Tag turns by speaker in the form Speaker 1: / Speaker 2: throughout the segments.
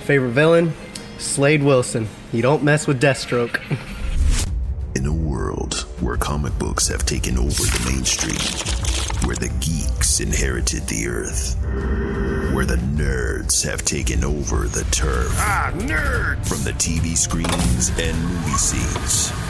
Speaker 1: Favorite villain? Slade Wilson. You don't mess with Deathstroke.
Speaker 2: In a world where comic books have taken over the mainstream, where the geeks inherited the earth, where the nerds have taken over the turf.
Speaker 3: Ah, nerd!
Speaker 2: From the TV screens and movie scenes.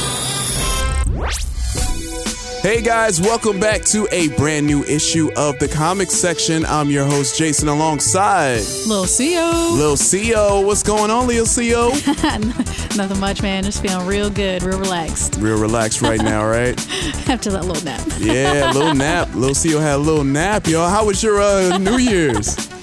Speaker 4: Hey guys, welcome back to a brand new issue of the comics section. I'm your host Jason alongside
Speaker 5: Lil Xio.
Speaker 4: Lil Xio. What's going on, Lil Xio?
Speaker 5: Nothing much, man. Just feeling real good, real relaxed
Speaker 4: Real relaxed right now, right?
Speaker 5: after that little nap.
Speaker 4: Yeah, little nap. Lil CO had a little nap, y'all. How was your uh, New Year's?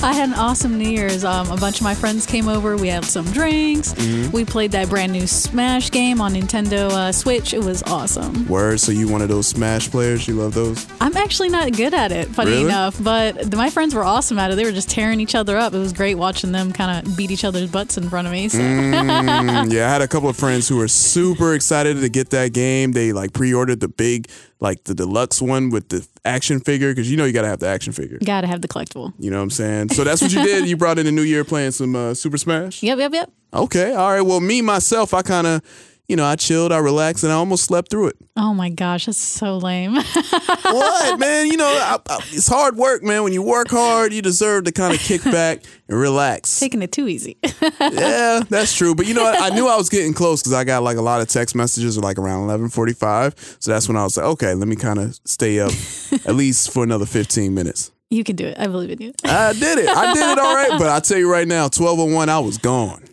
Speaker 5: I had an awesome New Year's. Um, a bunch of my friends came over. We had some drinks.
Speaker 4: Mm-hmm.
Speaker 5: We played that brand new Smash game on Nintendo uh, Switch. It was awesome.
Speaker 4: Word, so you one of those Smash players? You love those?
Speaker 5: I'm actually not good at it, funny
Speaker 4: Really?
Speaker 5: enough, but my friends were awesome at it. They were just tearing each other up. It was great watching them kind of beat each other's butts in front of me. So.
Speaker 4: Mm, yeah, I had a couple of friends who were super excited to get that game. They like pre-ordered the big, like the deluxe one with the action figure because you know you gotta have the action figure.
Speaker 5: Gotta have the collectible.
Speaker 4: You know what I'm saying? So that's what you did. You brought in the new year playing some uh, Super Smash.
Speaker 5: Yep, yep, yep.
Speaker 4: Okay, all right. Well, me myself, I kind of, you know, I chilled, I relaxed, and I almost slept through it.
Speaker 5: Oh my gosh, that's so lame.
Speaker 4: what, man? You know, I, I, it's hard work, man. When you work hard, you deserve to kind of kick back and relax.
Speaker 5: Taking it too easy.
Speaker 4: yeah, that's true. But you know what? I knew I was getting close because I got like a lot of text messages like around eleven forty five. So that's when I was like, okay, let me kind of stay up at least for another fifteen minutes.
Speaker 5: you can do it. I believe in you.
Speaker 4: I did it. I did it all right. But I tell you right now, twelve oh one, I was gone.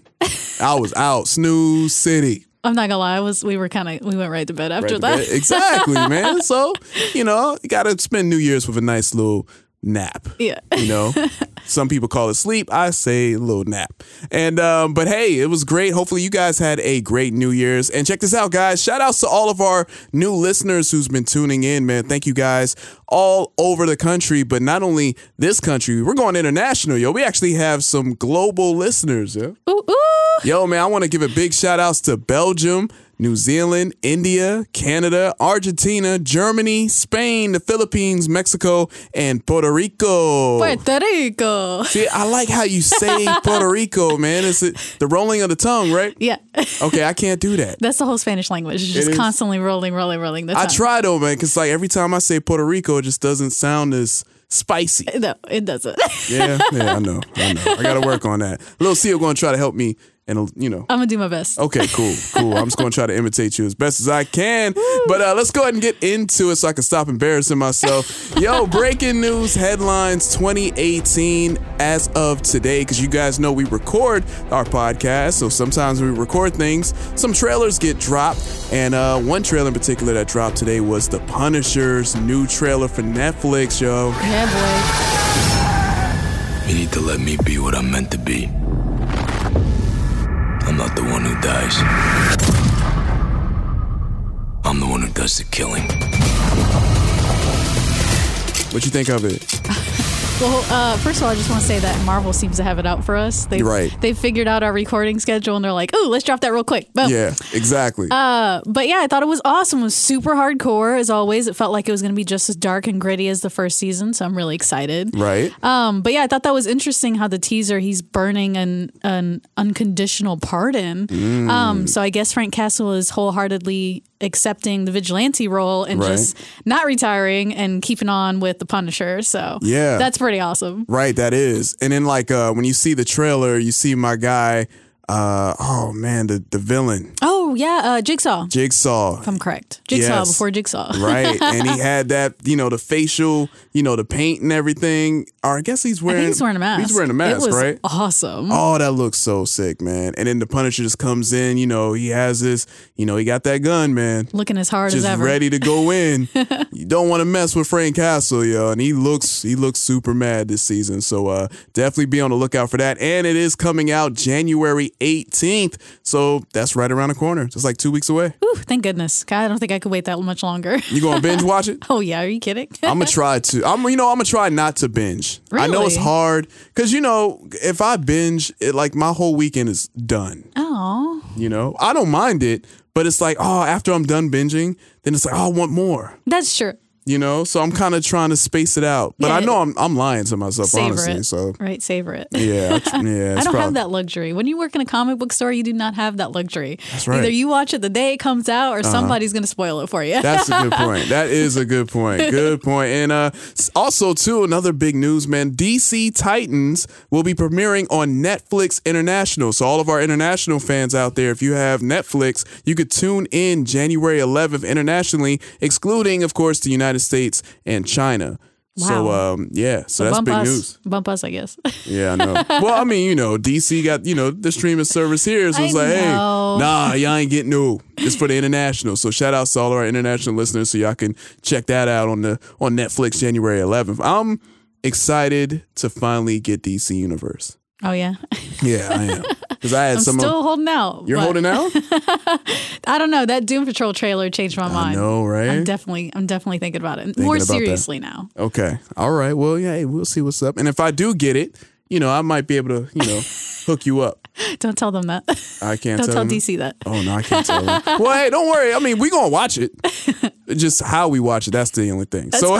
Speaker 4: I was out. Snooze City.
Speaker 5: I'm not gonna lie. I was. We were kind of. We went right to bed after
Speaker 4: Right to
Speaker 5: that.
Speaker 4: bed. Exactly, man. So, you know, you got to spend New Year's with a nice little nap.
Speaker 5: Yeah.
Speaker 4: You know, some people call it sleep. I say a little nap. And, um, but hey, it was great. Hopefully, you guys had a great New Year's. And check this out, guys. Shout outs to all of our new listeners who's been tuning in, man. Thank you guys all over the country, but not only this country, we're going international, yo. We actually have some global listeners, yeah.
Speaker 5: Ooh, ooh.
Speaker 4: Yo, man, I want to give a big shout outs to Belgium, New Zealand, India, Canada, Argentina, Germany, Spain, the Philippines, Mexico, and Puerto Rico.
Speaker 5: Puerto Rico.
Speaker 4: See, I like how you say Puerto Rico, man. It's the rolling of the tongue, right?
Speaker 5: Yeah.
Speaker 4: Okay, I can't do that.
Speaker 5: That's the whole Spanish language. It's just
Speaker 4: is.
Speaker 5: constantly rolling, rolling, rolling. The
Speaker 4: I try though, man, because like every time I say Puerto Rico, it just doesn't sound as spicy.
Speaker 5: No, it doesn't.
Speaker 4: Yeah, yeah, I know, I know. I got to work on that. Little Seal going to try to help me, and you know,
Speaker 5: I'm gonna do my best.
Speaker 4: Okay, cool, cool. I'm just gonna try to imitate you as best as I can. But uh, let's go ahead and get into it so I can stop embarrassing myself. Yo, breaking news headlines 2018 as of today, because you guys know we record our podcast. So sometimes we record things, some trailers get dropped. And uh, one trailer in particular that dropped today was The Punisher's new trailer for Netflix, yo.
Speaker 5: Yeah, boy.
Speaker 6: You need to let me be what I'm meant to be. I'm not the one who dies. I'm the one who does the killing.
Speaker 4: What you think of it?
Speaker 5: Well, uh, first of all, I just want to say that Marvel seems to have it out for us. They
Speaker 4: Right.
Speaker 5: They figured out our recording schedule and they're like, "Oh, let's drop that real quick." Boom.
Speaker 4: Yeah, exactly.
Speaker 5: Uh, but yeah, I thought it was awesome. It was super hardcore as always. It felt like it was going to be just as dark and gritty as the first season, so I'm really excited.
Speaker 4: right?
Speaker 5: Um, but yeah, I thought that was interesting how the teaser he's burning an an unconditional pardon.
Speaker 4: Mm.
Speaker 5: Um, so I guess Frank Castle is wholeheartedly accepting the vigilante role and
Speaker 4: Right.
Speaker 5: just not retiring and keeping on with the Punisher. So
Speaker 4: Yeah.
Speaker 5: that's pretty awesome.
Speaker 4: Right, that is. And then like uh when you see the trailer, you see my guy, uh oh man, the the villain,
Speaker 5: Oh yeah, uh, Jigsaw.
Speaker 4: Jigsaw.
Speaker 5: If I'm correct, Jigsaw
Speaker 4: Yes.
Speaker 5: before Jigsaw.
Speaker 4: right. And he had that, you know, the facial, you know, the paint and everything. Or I guess he's wearing
Speaker 5: he's wearing a mask.
Speaker 4: He's wearing a mask,
Speaker 5: it was
Speaker 4: right?
Speaker 5: Awesome.
Speaker 4: Oh, that looks so sick, man. And then the Punisher just comes in, you know, he has this, you know, he got that gun, man.
Speaker 5: Looking as hard
Speaker 4: Just
Speaker 5: as ever.
Speaker 4: ready to go in. you don't want to mess with Frank Castle, yo. And he looks he looks super mad this season. So uh definitely be on the lookout for that. And it is coming out January 18th. So that's right around the corner. Corner. It's like two weeks away.
Speaker 5: Ooh, thank goodness. God, I don't think I could wait that much longer.
Speaker 4: You gonna binge watch it?
Speaker 5: oh yeah, are you kidding?
Speaker 4: I'm gonna try to. I'm you know I'm gonna try not to binge. Really? I know it's hard because you know if I binge, it like my whole weekend is done.
Speaker 5: oh,
Speaker 4: You know I don't mind it, but it's like oh after I'm done binging, then it's like oh I want more.
Speaker 5: that's true.
Speaker 4: You know, so I'm kind of trying to space it out, but
Speaker 5: Yeah.
Speaker 4: I know I'm I'm lying to myself honestly.
Speaker 5: it.
Speaker 4: So
Speaker 5: Right, savor it.
Speaker 4: yeah, I yeah,
Speaker 5: I don't
Speaker 4: probably,
Speaker 5: have that luxury. When you work in a comic book store, you do not have that luxury.
Speaker 4: That's right. Uh-huh.
Speaker 5: Either you watch it the day it comes out, or somebody's going to spoil it for you.
Speaker 4: That's a good point. That is a good point. Good point. And uh, also, too, another big news, man. DC Titans will be premiering on Netflix International. So, all of our international fans out there, if you have Netflix, you could tune in January 11th internationally, excluding, of course, the United States and China. So, um, yeah. So, that's big
Speaker 5: us,
Speaker 4: news.
Speaker 5: bump us, I guess.
Speaker 4: Yeah, I know. well, I mean, you know, DC got, you know, the streaming service here. So
Speaker 5: I
Speaker 4: it's like,
Speaker 5: know.
Speaker 4: hey, nah, y'all ain't getting no. It's for the international. So shout out to all our international listeners so y'all can check that out on the on Netflix January 11th. I'm excited to finally get DC Universe.
Speaker 5: oh yeah,
Speaker 4: Yeah, I am. Because I had
Speaker 5: I'm
Speaker 4: some.
Speaker 5: still holding out.
Speaker 4: you're
Speaker 5: but
Speaker 4: holding out?
Speaker 5: I don't know. That Doom Patrol trailer changed my
Speaker 4: I
Speaker 5: mind.
Speaker 4: know, right?
Speaker 5: I'm definitely, I'm definitely thinking about it more
Speaker 4: about that.
Speaker 5: seriously now.
Speaker 4: Okay. All right. Well, yeah, hey, we'll see what's up. And if I do get it, you know, I might be able to, you know, hook you up.
Speaker 5: Don't tell them that.
Speaker 4: I can't tell them.
Speaker 5: Don't
Speaker 4: tell
Speaker 5: tell
Speaker 4: them.
Speaker 5: DC that.
Speaker 4: Oh no, I can't tell them. well, hey, don't worry. I mean, we're gonna watch it. Just how we watch it. That's the only thing. so,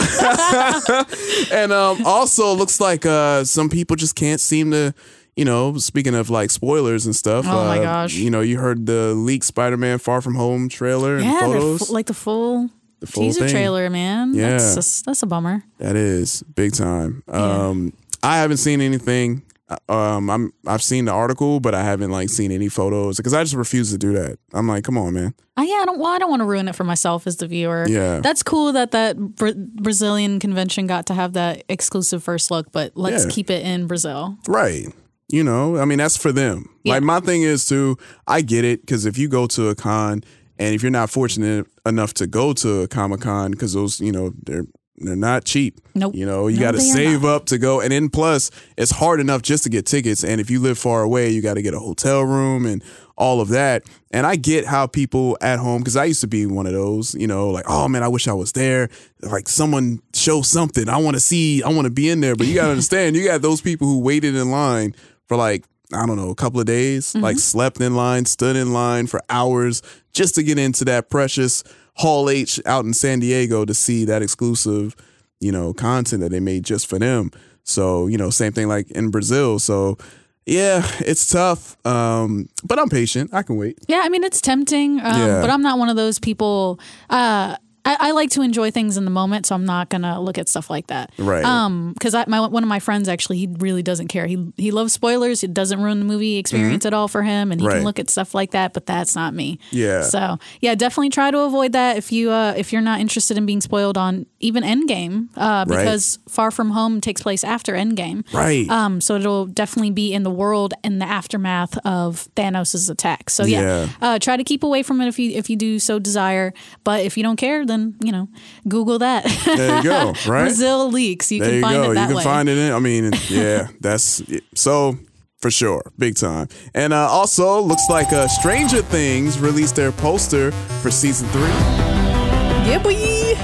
Speaker 4: and um, also looks like uh, some people just can't seem to. You know, speaking of like spoilers and stuff.
Speaker 5: Oh, my
Speaker 4: uh,
Speaker 5: gosh.
Speaker 4: You know, you heard the leaked Spider-Man Far From Home trailer and
Speaker 5: Yeah, they're
Speaker 4: photos.
Speaker 5: fu- like the full, the
Speaker 4: full
Speaker 5: teaser
Speaker 4: thing.
Speaker 5: trailer, man.
Speaker 4: Yeah.
Speaker 5: that's that's, that's a bummer.
Speaker 4: That is big time. Um, I haven't seen anything. Um, I'm I've seen the article, but I haven't like seen any photos because I just refuse to do that. I'm like, come on, man.
Speaker 5: Uh, yeah, I don't. Well, I don't want to ruin it for myself as the viewer.
Speaker 4: Yeah.
Speaker 5: that's cool that that Bra- Brazilian convention got to have that exclusive first look. But let's
Speaker 4: Yeah.
Speaker 5: keep it in Brazil.
Speaker 4: Right. You know, I mean, that's for them.
Speaker 5: Yeah.
Speaker 4: Like, my thing is too, I get it because if you go to a con and if you're not fortunate enough to go to a Comic Con, because those, you know, they're, they're not cheap.
Speaker 5: Nope.
Speaker 4: You know, you
Speaker 5: No,
Speaker 4: got to save up to go. And then plus, it's hard enough just to get tickets. And if you live far away, you got to get a hotel room and all of that. And I get how people at home, because I used to be one of those, you know, like, oh man, I wish I was there. Like someone show something. I want to see, I want to be in there. But you got to understand, you got those people who waited in line for like, I don't know, a couple of days, like slept in line, stood in line for hours just to get into that precious Hall H out in San Diego to see that exclusive, you know, content that they made just for them. So, you know, same thing like in Brazil. So, yeah, it's tough. Um, but I'm patient. I can wait.
Speaker 5: Yeah, I mean it's tempting, um,
Speaker 4: Yeah.
Speaker 5: but I'm not one of those people. Uh, I, I like to enjoy things in the moment, so I'm not gonna look at stuff like that.
Speaker 4: Right.
Speaker 5: Um, because I my one of my friends actually he really doesn't care. He he loves spoilers. It doesn't ruin the movie experience at all for him, and he
Speaker 4: Mm-hmm. Right.
Speaker 5: can look at stuff like that. But that's not me.
Speaker 4: Yeah.
Speaker 5: So yeah, definitely try to avoid that if you uh if you're not interested in being spoiled on even Endgame, uh, because Far From Home takes place after Endgame.
Speaker 4: Right.
Speaker 5: Um, so it'll definitely be in the world in the aftermath of Thanos' attack. So yeah,
Speaker 4: Yeah.
Speaker 5: Uh, try to keep away from it if you if you do so desire. But if you don't care, then you know, Google that.
Speaker 4: there you go. Right.
Speaker 5: Brazil leaks. You
Speaker 4: there
Speaker 5: can
Speaker 4: you
Speaker 5: find
Speaker 4: go.
Speaker 5: it that
Speaker 4: you can
Speaker 5: way.
Speaker 4: find it in. I mean, yeah, that's so for sure, big time. And uh, also, looks like uh, Stranger Things released their poster for season three.
Speaker 5: Yeah, boy.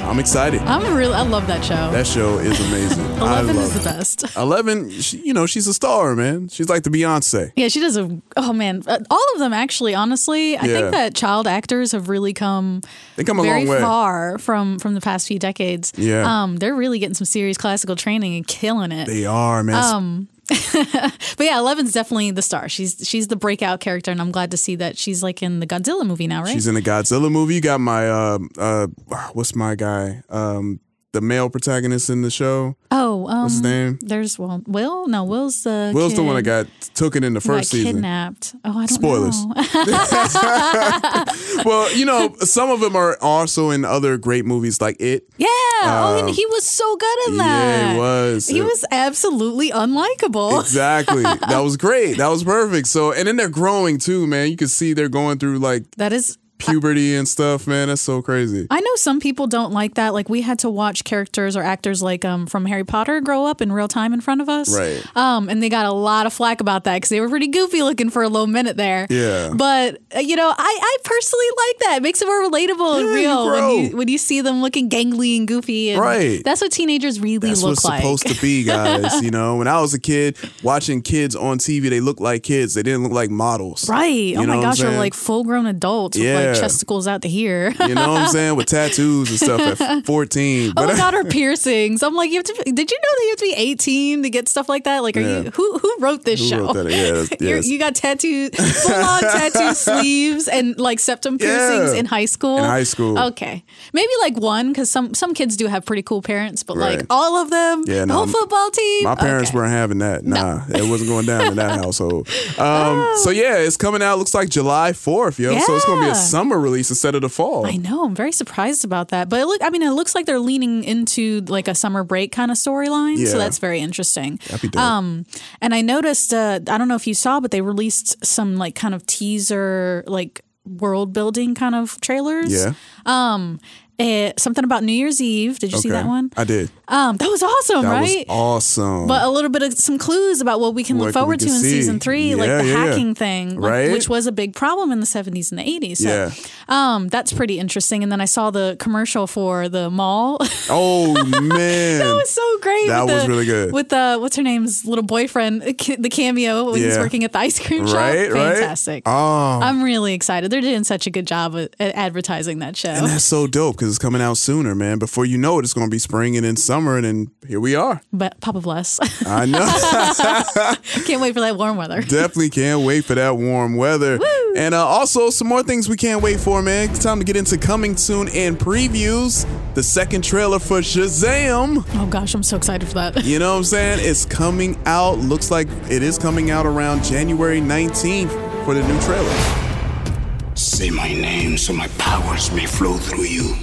Speaker 4: I'm excited.
Speaker 5: I'm really. I love that show.
Speaker 4: That show is amazing. I
Speaker 5: Eleven
Speaker 4: love
Speaker 5: is the best.
Speaker 4: Eleven, she, you know, she's a star, man. She's like the Beyonce.
Speaker 5: Yeah, she does a. Oh man, Uh, all of them actually. Honestly, I
Speaker 4: Yeah.
Speaker 5: think that child actors have really come
Speaker 4: They come a
Speaker 5: very
Speaker 4: long way.
Speaker 5: far from from the past few decades.
Speaker 4: Yeah.
Speaker 5: um, they're really getting some serious classical training and killing it.
Speaker 4: They are, man.
Speaker 5: Um, But yeah, Eleven's definitely the star. She's she's the breakout character, and I'm glad to see that she's like in the Godzilla movie now, right?
Speaker 4: She's in the Godzilla movie. You got my uh uh what's my guy? Um the male protagonist in the show.
Speaker 5: oh, um,
Speaker 4: What's his name?
Speaker 5: There's well, Will. No, Will's the
Speaker 4: Will's the one that
Speaker 5: kid
Speaker 4: got taken in the first season.
Speaker 5: kidnapped. Oh, I don't know.
Speaker 4: Spoilers.
Speaker 5: know.
Speaker 4: Well, you know, some of them are also in other great movies like It.
Speaker 5: yeah. oh, and
Speaker 4: Um,
Speaker 5: he was so good in that.
Speaker 4: Yeah, he was.
Speaker 5: He was absolutely unlikable.
Speaker 4: Exactly. that was great. That was perfect. So, and then they're growing too, man. You can see they're going through like
Speaker 5: That is
Speaker 4: puberty and stuff, man. That's so crazy.
Speaker 5: I know some people don't like that. Like we had to watch characters or actors like um from Harry Potter grow up in real time in front of us.
Speaker 4: Right.
Speaker 5: Um, and they got a lot of flack about that because they were pretty goofy looking for a little minute there.
Speaker 4: Yeah.
Speaker 5: But uh, you know, I, I personally like that. It makes it more relatable and
Speaker 4: Yeah, you
Speaker 5: real when you when you see them looking gangly and goofy. And
Speaker 4: Right.
Speaker 5: That's what teenagers really
Speaker 4: That's
Speaker 5: look
Speaker 4: what's
Speaker 5: like.
Speaker 4: supposed to be, guys. you know, when I was a kid, watching kids on TV, they looked like kids. They didn't look like models.
Speaker 5: Right.
Speaker 4: You
Speaker 5: oh my gosh, they're like full grown adults
Speaker 4: Yeah.
Speaker 5: like chesticles out to here.
Speaker 4: You know what I'm saying? With tattoos and stuff at 14.
Speaker 5: Oh my god, her piercings! I'm like, you have to. Did you know that you have to be 18 to get stuff like that? Like, are
Speaker 4: Yeah.
Speaker 5: you who who wrote this
Speaker 4: Who
Speaker 5: show?
Speaker 4: wrote that? Yeah, that's- yes.
Speaker 5: you got tattoo, full on tattoo sleeves and like septum piercings
Speaker 4: Yeah.
Speaker 5: in high school.
Speaker 4: In high school.
Speaker 5: okay, maybe like one because some some kids do have pretty cool parents, but like all of them,
Speaker 4: Yeah, no,
Speaker 5: whole football team.
Speaker 4: My parents
Speaker 5: okay.
Speaker 4: weren't having that. Nah, it wasn't going down in that household. Um, so yeah, it's coming out. Looks like July fourth, yo. So it's gonna be a summer release instead of the fall.
Speaker 5: I know. I'm very surprised about that. But it look, I mean, it looks like they're leaning into like a summer break kind of storyline.
Speaker 4: Yeah.
Speaker 5: So that's very interesting.
Speaker 4: That'd be.
Speaker 5: Um, and I noticed, uh, I don't know if you saw, but they released some like kind of teaser, like world building kind of trailers.
Speaker 4: Yeah.
Speaker 5: Um, eh, something about New Year's Eve. Did you see that one?
Speaker 4: I did.
Speaker 5: Um, that was awesome,
Speaker 4: That
Speaker 5: right?
Speaker 4: was awesome.
Speaker 5: but a little bit of some clues about what we can
Speaker 4: What
Speaker 5: look forward
Speaker 4: can
Speaker 5: to in
Speaker 4: see.
Speaker 5: season three, like the
Speaker 4: yeah, yeah.
Speaker 5: hacking thing, like,
Speaker 4: Right?
Speaker 5: which was a big problem in the 70s and the 80s. So,
Speaker 4: Yeah.
Speaker 5: um, that's pretty interesting. And then I saw the commercial for the mall.
Speaker 4: oh man,
Speaker 5: that was so great.
Speaker 4: That was
Speaker 5: the-
Speaker 4: really good.
Speaker 5: With the what's her name's little boyfriend, the cameo when he's working at the ice cream shop.
Speaker 4: right, right.
Speaker 5: Fantastic.
Speaker 4: Oh,
Speaker 5: I'm really excited. They're doing such a good job at advertising that show.
Speaker 4: and that's so dope because it's coming out sooner, man. Before you know it, it's gonna be spring and then summer, and then here we are.
Speaker 5: But Papa bless.
Speaker 4: I know.
Speaker 5: Can't wait for that warm weather.
Speaker 4: Definitely can't wait for that warm weather. And uh, also, some more things we can't wait for, man. It's time to get into coming soon and previews. The second trailer for Shazam.
Speaker 5: Oh gosh, I'm so excited for that.
Speaker 4: You know what I'm saying? It's coming out. Looks like it is coming out around January 19th for the new trailer.
Speaker 3: Say my name so my powers may flow through you.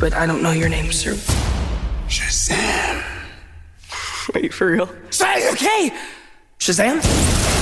Speaker 7: But I don't know your name, sir.
Speaker 3: Shazam.
Speaker 7: Wait, for real? Say, okay! Shazam?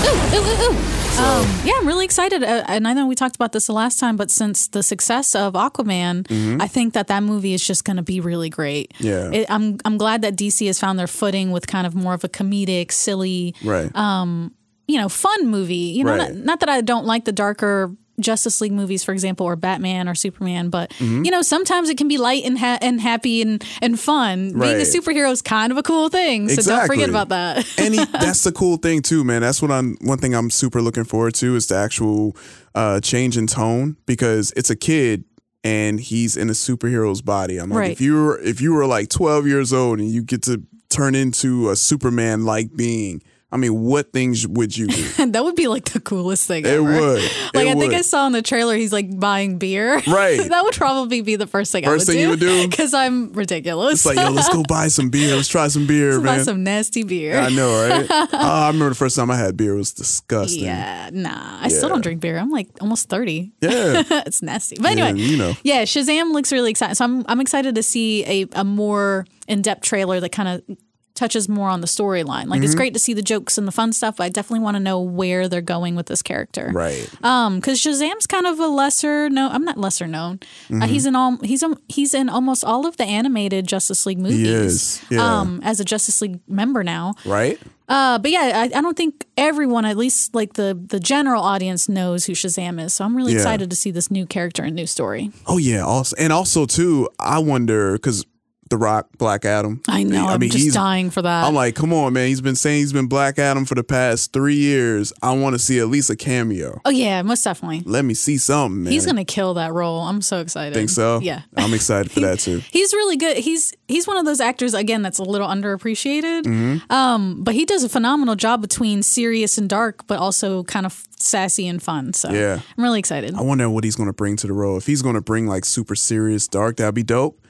Speaker 5: Ooh, ooh, ooh, ooh. Um, yeah, I'm really excited, uh, and I know we talked about this the last time, but since the success of Aquaman, I think that that movie is just going to be really great.
Speaker 4: Yeah.
Speaker 5: It, I'm I'm glad that DC has found their footing with kind of more of a comedic, silly,
Speaker 4: Right.
Speaker 5: um, you know, fun movie. You know,
Speaker 4: Right.
Speaker 5: not, not that I don't like the darker Justice League movies, for example, or Batman or Superman, but
Speaker 4: Mm-hmm.
Speaker 5: you know, sometimes it can be light and ha- and happy and and fun. Being a superhero is kind of a cool thing, so don't forget about that.
Speaker 4: and he, that's the cool thing too, man. That's what I'm. One thing I'm super looking forward to is the actual uh, change in tone because it's a kid and he's in a superhero's body. I'm like,
Speaker 5: Right.
Speaker 4: if you were if you were like 12 years old and you get to turn into a Superman like being, I mean, what things would you do?
Speaker 5: that would be like the coolest thing.
Speaker 4: It
Speaker 5: ever.
Speaker 4: would.
Speaker 5: Like
Speaker 4: It
Speaker 5: I think. I saw in the trailer he's like buying beer.
Speaker 4: Right.
Speaker 5: that would probably be the first thing
Speaker 4: First
Speaker 5: I would
Speaker 4: thing you would do?
Speaker 5: because I'm ridiculous.
Speaker 4: It's like, yo, let's go buy some beer. Let's try some beer,
Speaker 5: buy
Speaker 4: man.
Speaker 5: some nasty beer.
Speaker 4: I know, right? oh, I remember the first time I had beer it was disgusting.
Speaker 5: Yeah, nah. I still don't drink beer. I'm like almost 30.
Speaker 4: Yeah.
Speaker 5: it's nasty. But anyway,
Speaker 4: Yeah, you know.
Speaker 5: Yeah, Shazam looks really exciting. So I'm I'm excited to see a, a more in-depth trailer that kind of touches more on the storyline. Like
Speaker 4: Mm-hmm.
Speaker 5: it's great to see the jokes and the fun stuff, but I definitely want to know where they're going with this character.
Speaker 4: Right.
Speaker 5: Um, because Shazam's kind of a lesser no, I'm not lesser known. Uh,
Speaker 4: Mm-hmm.
Speaker 5: he's in all he's um, he's in almost all of the animated Justice League movies.
Speaker 4: is, yeah.
Speaker 5: Um, as a Justice League member now.
Speaker 4: Right?
Speaker 5: Uh, but yeah, I, I don't think everyone, at least like the the general audience, knows who Shazam is. So I'm really
Speaker 4: Yeah.
Speaker 5: excited to see this new character and new story.
Speaker 4: Oh yeah, also and also too, I wonder because The Rock, Black Adam.
Speaker 5: I know. I am just
Speaker 4: he's-
Speaker 5: dying for that.
Speaker 4: I'm like, come on, man. He's been saying he's been Black Adam for the past three years. I want to see at least a cameo.
Speaker 5: oh yeah, most definitely.
Speaker 4: Let me see something, man.
Speaker 5: He's gonna kill that role. I'm so excited.
Speaker 4: think so.
Speaker 5: Yeah.
Speaker 4: I'm excited for that too.
Speaker 5: He's really good. He's he's one of those actors again that's a little underappreciated.
Speaker 4: Mm-hmm.
Speaker 5: Um, but he does a phenomenal job between serious and dark, but also kind of sassy and fun. So
Speaker 4: Yeah.
Speaker 5: I'm really excited.
Speaker 4: I wonder what he's going to bring to the role. If he's going to bring like super serious dark, that'd be dope.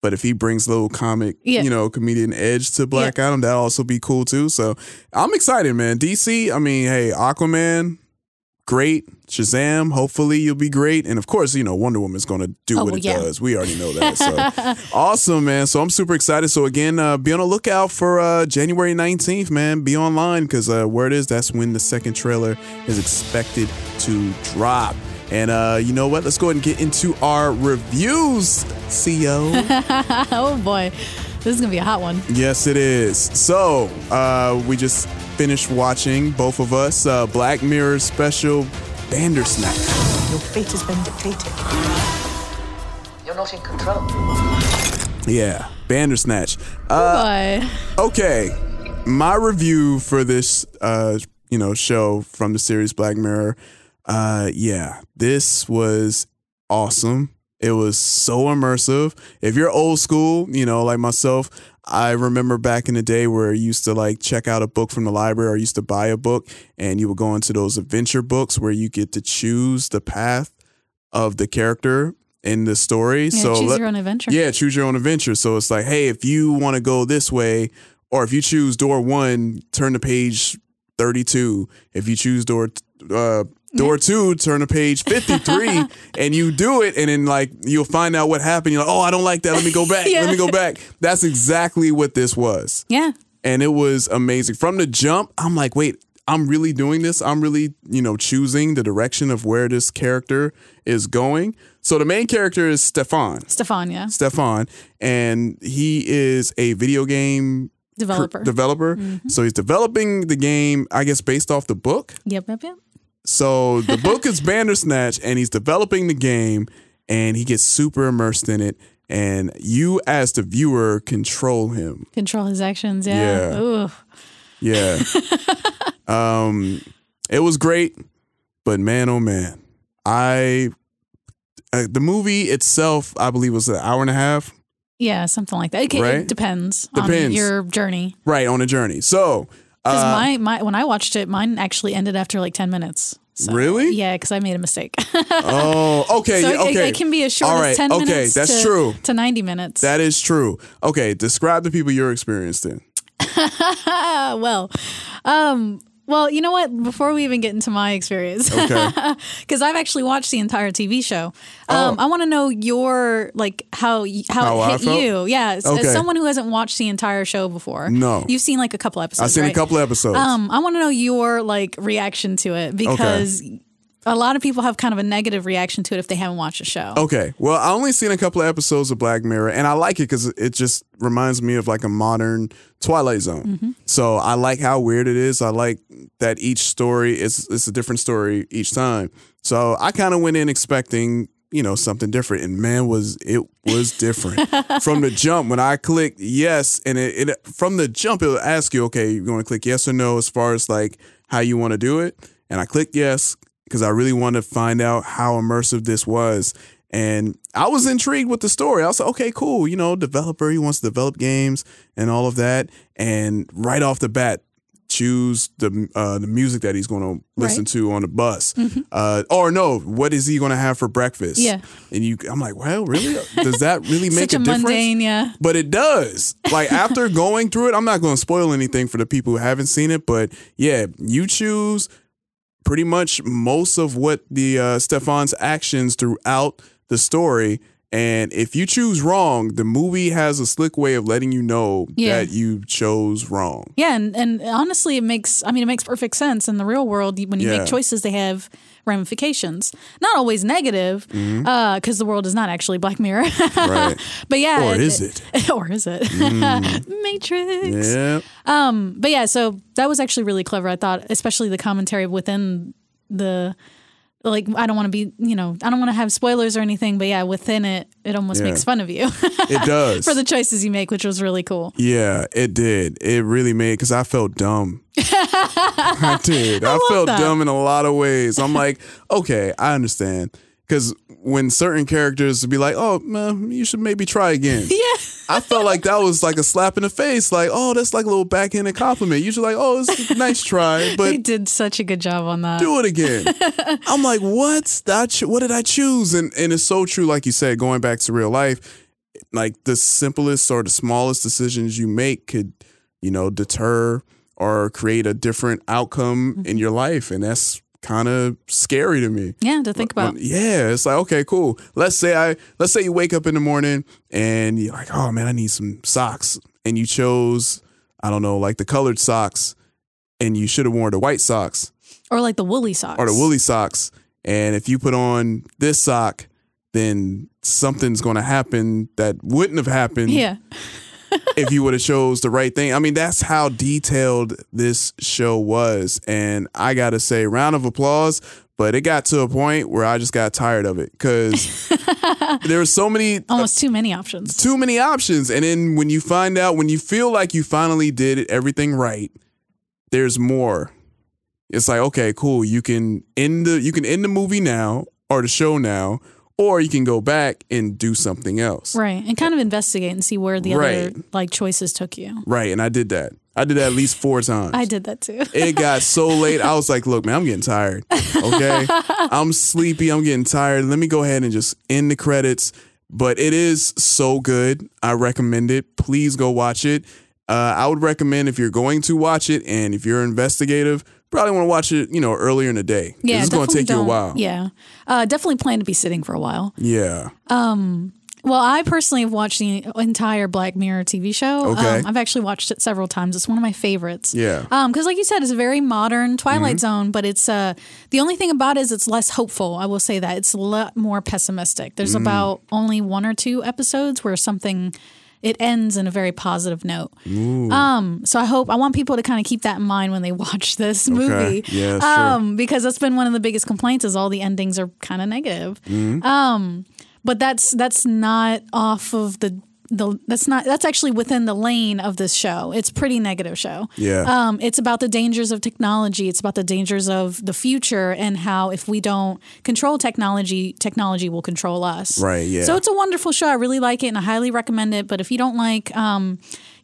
Speaker 4: But if he brings a little comic,
Speaker 5: Yeah.
Speaker 4: you know, comedian edge to Black Adam, that'd also be cool too. So I'm excited, man. DC, I mean, hey, Aquaman, great. Shazam, hopefully you'll be great. And of course, you know, Wonder Woman's going to do
Speaker 5: Oh,
Speaker 4: what it
Speaker 5: yeah.
Speaker 4: does. We already know that. So awesome, man. So I'm super excited. So again, uh, be on the lookout for uh, January 19th, man. Be online because uh, word is that's when the second trailer is expected to drop. And uh, you know what? Let's go ahead and get into our reviews, Xio.
Speaker 5: oh boy, this is gonna be a hot one.
Speaker 4: yes, it is. So uh, we just finished watching both of us uh, Black Mirror special Bandersnatch.
Speaker 8: Your fate has been dictated. You're not in control.
Speaker 4: Yeah, Bandersnatch.
Speaker 5: Oh
Speaker 4: Uh,
Speaker 5: boy.
Speaker 4: okay, my review for this, uh, you know, show from the series Black Mirror. Uh, yeah, this was awesome. It was so immersive. If you're old school, you know, like myself, I remember back in the day where you used to like check out a book from the library or used to buy a book and you would go into those adventure books where you get to choose the path of the character in the story.
Speaker 5: Yeah,
Speaker 4: so
Speaker 5: choose
Speaker 4: let-
Speaker 5: your own adventure.
Speaker 4: yeah, choose your own adventure. So it's like, hey, if you want to go this way, or if you choose door one, turn to page 32. If you choose door uh, door two, turn to page 53, and you do it, and then like you'll find out what happened. You're like, oh, I don't like that. Let me go back. Let me go back. That's exactly what this was
Speaker 5: Yeah.
Speaker 4: and it was amazing from the jump i'm like wait i'm really doing this i'm really you know choosing the direction of where this character is going so the main character is stefan
Speaker 5: Stefan, yeah.
Speaker 4: stefan and he is a video game cr-
Speaker 5: Developer.
Speaker 4: developer mm-hmm. so he's developing the game i guess based off the book
Speaker 5: yep, yep, yep.
Speaker 4: So the book is Bandersnatch, and he's developing the game, and he gets super immersed in it. And you, as the viewer, control him.
Speaker 5: Control his actions, yeah.
Speaker 4: Yeah.
Speaker 5: Ooh.
Speaker 4: Yeah. um, it was great, but man, oh man, I uh, the movie itself, I believe, was an hour and a half.
Speaker 5: Yeah, something like that. Okay,
Speaker 4: Right?
Speaker 5: It depends,
Speaker 4: Depends.
Speaker 5: on your journey.
Speaker 4: Right on a journey. So,
Speaker 5: Because
Speaker 4: uh,
Speaker 5: my, my when I watched it, mine actually ended after like ten minutes. So,
Speaker 4: Really?
Speaker 5: Yeah, because I made a mistake.
Speaker 4: oh, okay,
Speaker 5: so
Speaker 4: yeah,
Speaker 5: it-
Speaker 4: okay.
Speaker 5: it, can be as short
Speaker 4: All
Speaker 5: as
Speaker 4: right,
Speaker 5: ten
Speaker 4: okay,
Speaker 5: minutes.
Speaker 4: that's
Speaker 5: to,
Speaker 4: true.
Speaker 5: To ninety minutes.
Speaker 4: That is true. Okay, describe the people you're experienced in.
Speaker 5: Well, um, well, you know what? Before we even get into my experience,
Speaker 4: Okay.
Speaker 5: because I've actually watched the entire TV show. Um, I want to know your like how how,
Speaker 4: Oh. How
Speaker 5: it hit you. Yeah, as, as someone who hasn't watched the entire show before.
Speaker 4: No.
Speaker 5: you've seen like a couple episodes.
Speaker 4: I've seen
Speaker 5: right?
Speaker 4: a couple episodes.
Speaker 5: Um, I want to know your like reaction to it because a lot of people have kind of a negative reaction to it if they haven't watched the show.
Speaker 4: Okay. Well, I only seen a couple of episodes of Black Mirror, and I like it because it just reminds me of like a modern Twilight Zone.
Speaker 5: Mm-hmm.
Speaker 4: So I like how weird it is. I like that each story is it's a different story each time. So I kind of went in expecting you know something different, and man, was it was different from the jump. When I clicked yes, and it, it from the jump it'll ask you, okay, you want to click yes or no as far as like how you want to do it, and I clicked yes because I really wanted to find out how immersive this was. And I was intrigued with the story. I was like, okay, cool. You know, developer, he wants to develop games and all of that. And right off the bat, choose the uh, the music that he's going to listen
Speaker 5: Right.
Speaker 4: to on the bus. Uh, or no, what is he going to have for breakfast?
Speaker 5: Yeah.
Speaker 4: And you, I'm like, well, really? Does that really make
Speaker 5: Such a,
Speaker 4: difference?
Speaker 5: mundane, yeah.
Speaker 4: But it does. Like after going through it, I'm not going to spoil anything for the people who haven't seen it. But yeah, you choose pretty much most of what the uh, Stefan's actions throughout the story. And if you choose wrong, the movie has a slick way of letting you know
Speaker 5: Yeah.
Speaker 4: that you chose wrong.
Speaker 5: Yeah, and, and honestly, it makes I mean it makes perfect sense in the real world. When you
Speaker 4: Yeah.
Speaker 5: make choices, they have ramifications. Not always negative, because the world is not actually Black Mirror.
Speaker 4: Mm-hmm. Right.
Speaker 5: but yeah,
Speaker 4: Or is it? Mm.
Speaker 5: or is it? Matrix.
Speaker 4: Yeah.
Speaker 5: Um, but yeah, so that was actually really clever. I thought, especially the commentary within the. Like I don't want to be, you know, I don't want to have spoilers or anything, but yeah, within it, it almost
Speaker 4: Yeah.
Speaker 5: makes fun of you
Speaker 4: It does.
Speaker 5: for the choices you make, which was really cool.
Speaker 4: Yeah, it did. It really made because I felt dumb. I did. I, felt
Speaker 5: that.
Speaker 4: dumb in a lot of ways. I'm like, okay, I understand. Because when certain characters would be like, oh, man, you should maybe try again.
Speaker 5: Yeah.
Speaker 4: I felt like that was like a slap in the face. Like, oh, that's like a little backhanded compliment. Usually, like, oh, it's a nice try, but
Speaker 5: They did such a good job on that.
Speaker 4: do it again. I'm like, what? That what did I choose? And and it's so true, like you said, going back to real life, like the simplest or the smallest decisions you make could, you know, deter or create a different outcome mm-hmm. in your life, and that's kind of scary to me.
Speaker 5: Yeah, to think about.
Speaker 4: Yeah, it's like okay, cool. Let's say I let's say you wake up in the morning and you're like, oh man, I need some socks, and you chose I don't know, like the colored socks, and you should have worn the white socks
Speaker 5: Or like the woolly socks.
Speaker 4: or the woolly socks, and if you put on this sock, then something's going to happen that wouldn't have happened
Speaker 5: Yeah.
Speaker 4: if you would have chose the right thing. I mean, that's how detailed this show was, and I gotta say, round of applause. But it got to a point where I just got tired of it because there were so many
Speaker 5: Almost too many options.
Speaker 4: too many options. And then when you find out, when you feel like you finally did everything right, there's more. It's like, okay, cool. You can end the you can end the movie now or the show now, or you can go back and do something else.
Speaker 5: Right. And kind of investigate and see where the other like choices took you.
Speaker 4: Right. And I did that. I did that at least four times.
Speaker 5: I did that too.
Speaker 4: It got so late. I was like, look, man, I'm getting tired. Okay. I'm sleepy. I'm getting tired. Let me go ahead and just end the credits. But it is so good. I recommend it. Please go watch it. Uh, I would recommend if you're going to watch it and if you're investigative, probably want to watch it, you know, earlier in the day.
Speaker 5: Yeah,
Speaker 4: It's going to take you a while.
Speaker 5: Yeah, uh, definitely plan to be sitting for a while.
Speaker 4: Yeah. Um.
Speaker 5: Well, I personally have watched the entire Black Mirror TV show.
Speaker 4: Okay.
Speaker 5: Um, I've actually watched it several times. It's one of my favorites.
Speaker 4: Yeah.
Speaker 5: Um, because like you said, it's a very modern Twilight
Speaker 4: Mm-hmm.
Speaker 5: Zone, but it's uh the only thing about it is it's less hopeful. I will say that it's a lot more pessimistic. There's
Speaker 4: Mm.
Speaker 5: about only one or two episodes where something it ends in a very positive note. Um, so I hope I want people to kind of keep that in mind when they watch this movie.
Speaker 4: Yeah, that's true.
Speaker 5: um, because that's been one of the biggest complaints is all the endings are kind of negative.
Speaker 4: Mm-hmm.
Speaker 5: Um, but that's that's not off of the the that's not that's actually within the lane of this show. It's a pretty negative show.
Speaker 4: Yeah.
Speaker 5: Um, it's about the dangers of technology. It's about the dangers of the future and how if we don't control technology, technology will control us.
Speaker 4: Right, yeah.
Speaker 5: So it's a wonderful show. I really like it and I highly recommend it. But if you don't like, um,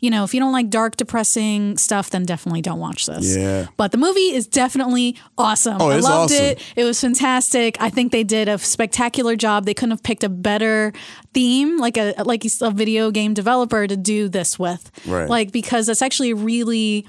Speaker 5: you know, if you don't like dark, depressing stuff, then definitely don't watch this.
Speaker 4: Yeah.
Speaker 5: But the movie is definitely awesome.
Speaker 4: Oh,
Speaker 5: I loved
Speaker 4: awesome.
Speaker 5: it. It was fantastic. I think they did a spectacular job. They couldn't have picked a better theme, like a like a video game developer to do this with.
Speaker 4: Right.
Speaker 5: Like because that's actually really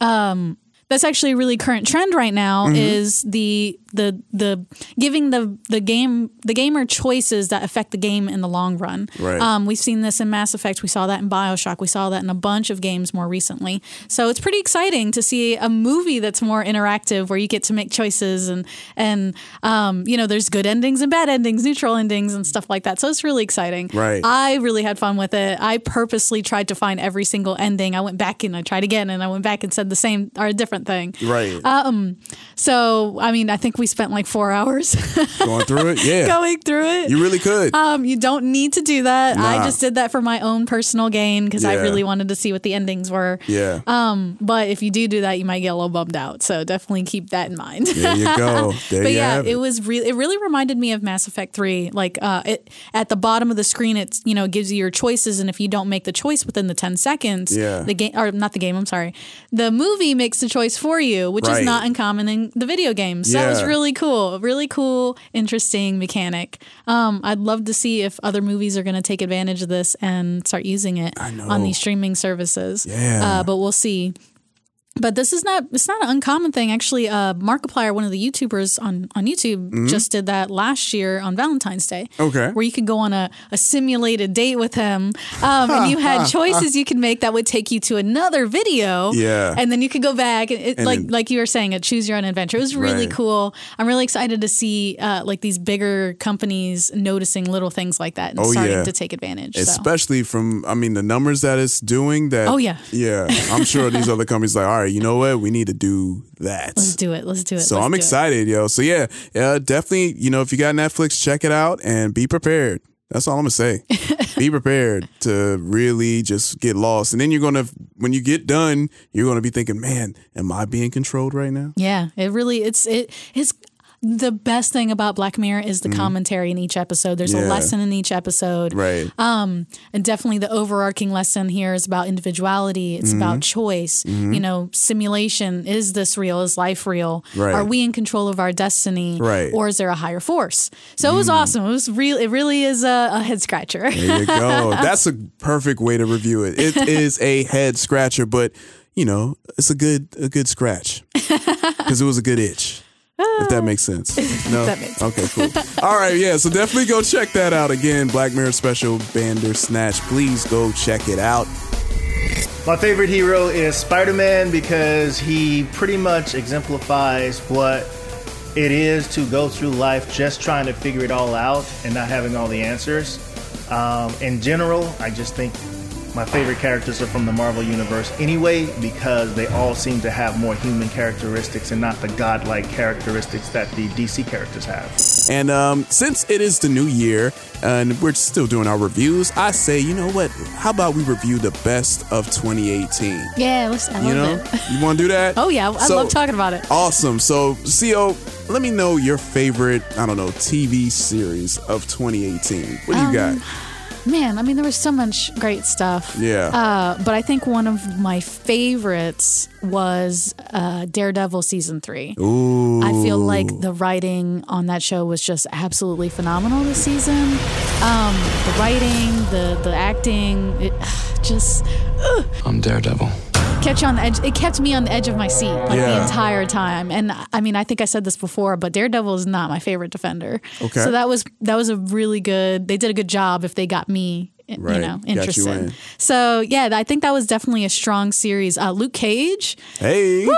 Speaker 5: um that's actually a really current trend right now
Speaker 4: Mm-hmm.
Speaker 5: is the the the giving the the game the gamer choices that affect the game in the long run.
Speaker 4: Right.
Speaker 5: Um, we've seen this in Mass Effect. We saw that in Bioshock. We saw that in a bunch of games more recently. So it's pretty exciting to see a movie that's more interactive, where you get to make choices and and um, you know there's good endings and bad endings, neutral endings and stuff like that. So it's really exciting.
Speaker 4: Right.
Speaker 5: I really had fun with it. I purposely tried to find every single ending. I went back and I tried again, and I went back and said the same or a different thing.
Speaker 4: Right. Um.
Speaker 5: So I mean, I think we spent like four hours
Speaker 4: Going through it? Yeah.
Speaker 5: going through it.
Speaker 4: You really could.
Speaker 5: Um, you don't need to do that. I just did that for my own personal gain because I really wanted to see what the endings were.
Speaker 4: yeah.
Speaker 5: Um, but if you do do that, you might get a little bummed out. So definitely keep that in mind.
Speaker 4: there you go. There
Speaker 5: but
Speaker 4: you
Speaker 5: yeah, it
Speaker 4: it.
Speaker 5: was really it really reminded me of Mass Effect Three. Like uh, it at the bottom of the screen, it's you know gives you your choices, and if you don't make the choice within the ten seconds,
Speaker 4: Yeah.
Speaker 5: the game or not the game, I'm sorry, the movie makes the choice for you, which
Speaker 4: Right.
Speaker 5: is not uncommon in the video games. So that was really cool, really cool, interesting mechanic. Um, I'd love to see if other movies are going to take advantage of this and start using it on these streaming services.
Speaker 4: Yeah.
Speaker 5: uh, but we'll see. But this is not it's not an uncommon thing. Actually, uh Markiplier, one of the YouTubers on, on YouTube, just did that last year on Valentine's Day.
Speaker 4: Mm-hmm. Okay.
Speaker 5: Where you could go on a, a simulated date with him. Um, and you had choices you could make that would take you to another video.
Speaker 4: Yeah.
Speaker 5: And then you could go back and it,
Speaker 4: And
Speaker 5: like like you were saying, a choose your own adventure. It was really
Speaker 4: Right.
Speaker 5: cool. I'm really excited to see uh, like these bigger companies noticing little things like that and
Speaker 4: Oh,
Speaker 5: starting
Speaker 4: yeah.
Speaker 5: to take advantage. so.
Speaker 4: Especially from, I mean, the numbers that it's doing. That
Speaker 5: Oh, yeah.
Speaker 4: yeah. I'm sure these other companies like, all right, you know what, we need to do that.
Speaker 5: Let's do it. Let's do it.
Speaker 4: So
Speaker 5: Let's
Speaker 4: I'm excited, yo. So yeah, yeah, definitely. You know, if you got Netflix, check it out and be prepared. That's all I'm gonna say. be prepared to really just get lost, and then you're gonna, when you get done, you're gonna be thinking, man, am I being controlled right now?
Speaker 5: Yeah, it really it's it, it is the best thing about Black Mirror is the commentary in each episode. There's a
Speaker 4: Mm-hmm.
Speaker 5: Lesson in each episode.
Speaker 4: Right.
Speaker 5: Um, and definitely the overarching lesson here is about individuality. It's
Speaker 4: Mm-hmm.
Speaker 5: about choice. You know, simulation. Is this real? Is life real?
Speaker 4: Right.
Speaker 5: Are we in control of our destiny?
Speaker 4: Right. Mm.
Speaker 5: Or is there a higher force? So it was awesome. It was real. It really is a, a head scratcher.
Speaker 4: There you go. That's a perfect way to review it. It is a head scratcher, but you know, it's a good a good scratch because it was a good itch. If that makes sense. No.
Speaker 5: That makes
Speaker 4: okay, cool. All right, yeah. So definitely go check that out again. Black Mirror Special Bandersnatch. Please go check it out.
Speaker 9: My favorite hero is Spider Man because he pretty much exemplifies what it is to go through life just trying to figure it all out and not having all the answers. Um, in general, I just think my favorite characters are from the Marvel Universe anyway because they all seem to have more human characteristics and not the godlike characteristics that the DC characters have.
Speaker 4: And um, since it is the new year and we're still doing our reviews, I say, you know what? How about we review the best of 2018?
Speaker 5: Yeah, let's, I love
Speaker 4: You know,
Speaker 5: it.
Speaker 4: you want to do that?
Speaker 5: Oh yeah, I
Speaker 4: So-
Speaker 5: love talking about it.
Speaker 4: Awesome. So, Xio, let me know your favorite, I don't know, TV series of 2018. What do you
Speaker 5: Um,
Speaker 4: got?
Speaker 5: Man, I mean, there was so much great stuff.
Speaker 4: Yeah.
Speaker 5: Uh, but I think one of my favorites was uh, Daredevil season three.
Speaker 4: Ooh.
Speaker 5: I feel like the writing on that show was just absolutely phenomenal this season. Um, the writing, the the acting, it just ugh,
Speaker 6: I'm Daredevil.
Speaker 5: Kept you on the edge. It kept me on the edge of my seat like the entire time. And I mean, I think I said this before, but Daredevil is not my favorite defender.
Speaker 4: Okay.
Speaker 5: So that was that was a really good. They did a good job if they got me.
Speaker 4: Right.
Speaker 5: You know,
Speaker 4: Got you
Speaker 5: So yeah, I think that was definitely a strong series. Uh, Luke Cage,
Speaker 4: Hey.
Speaker 5: Woo!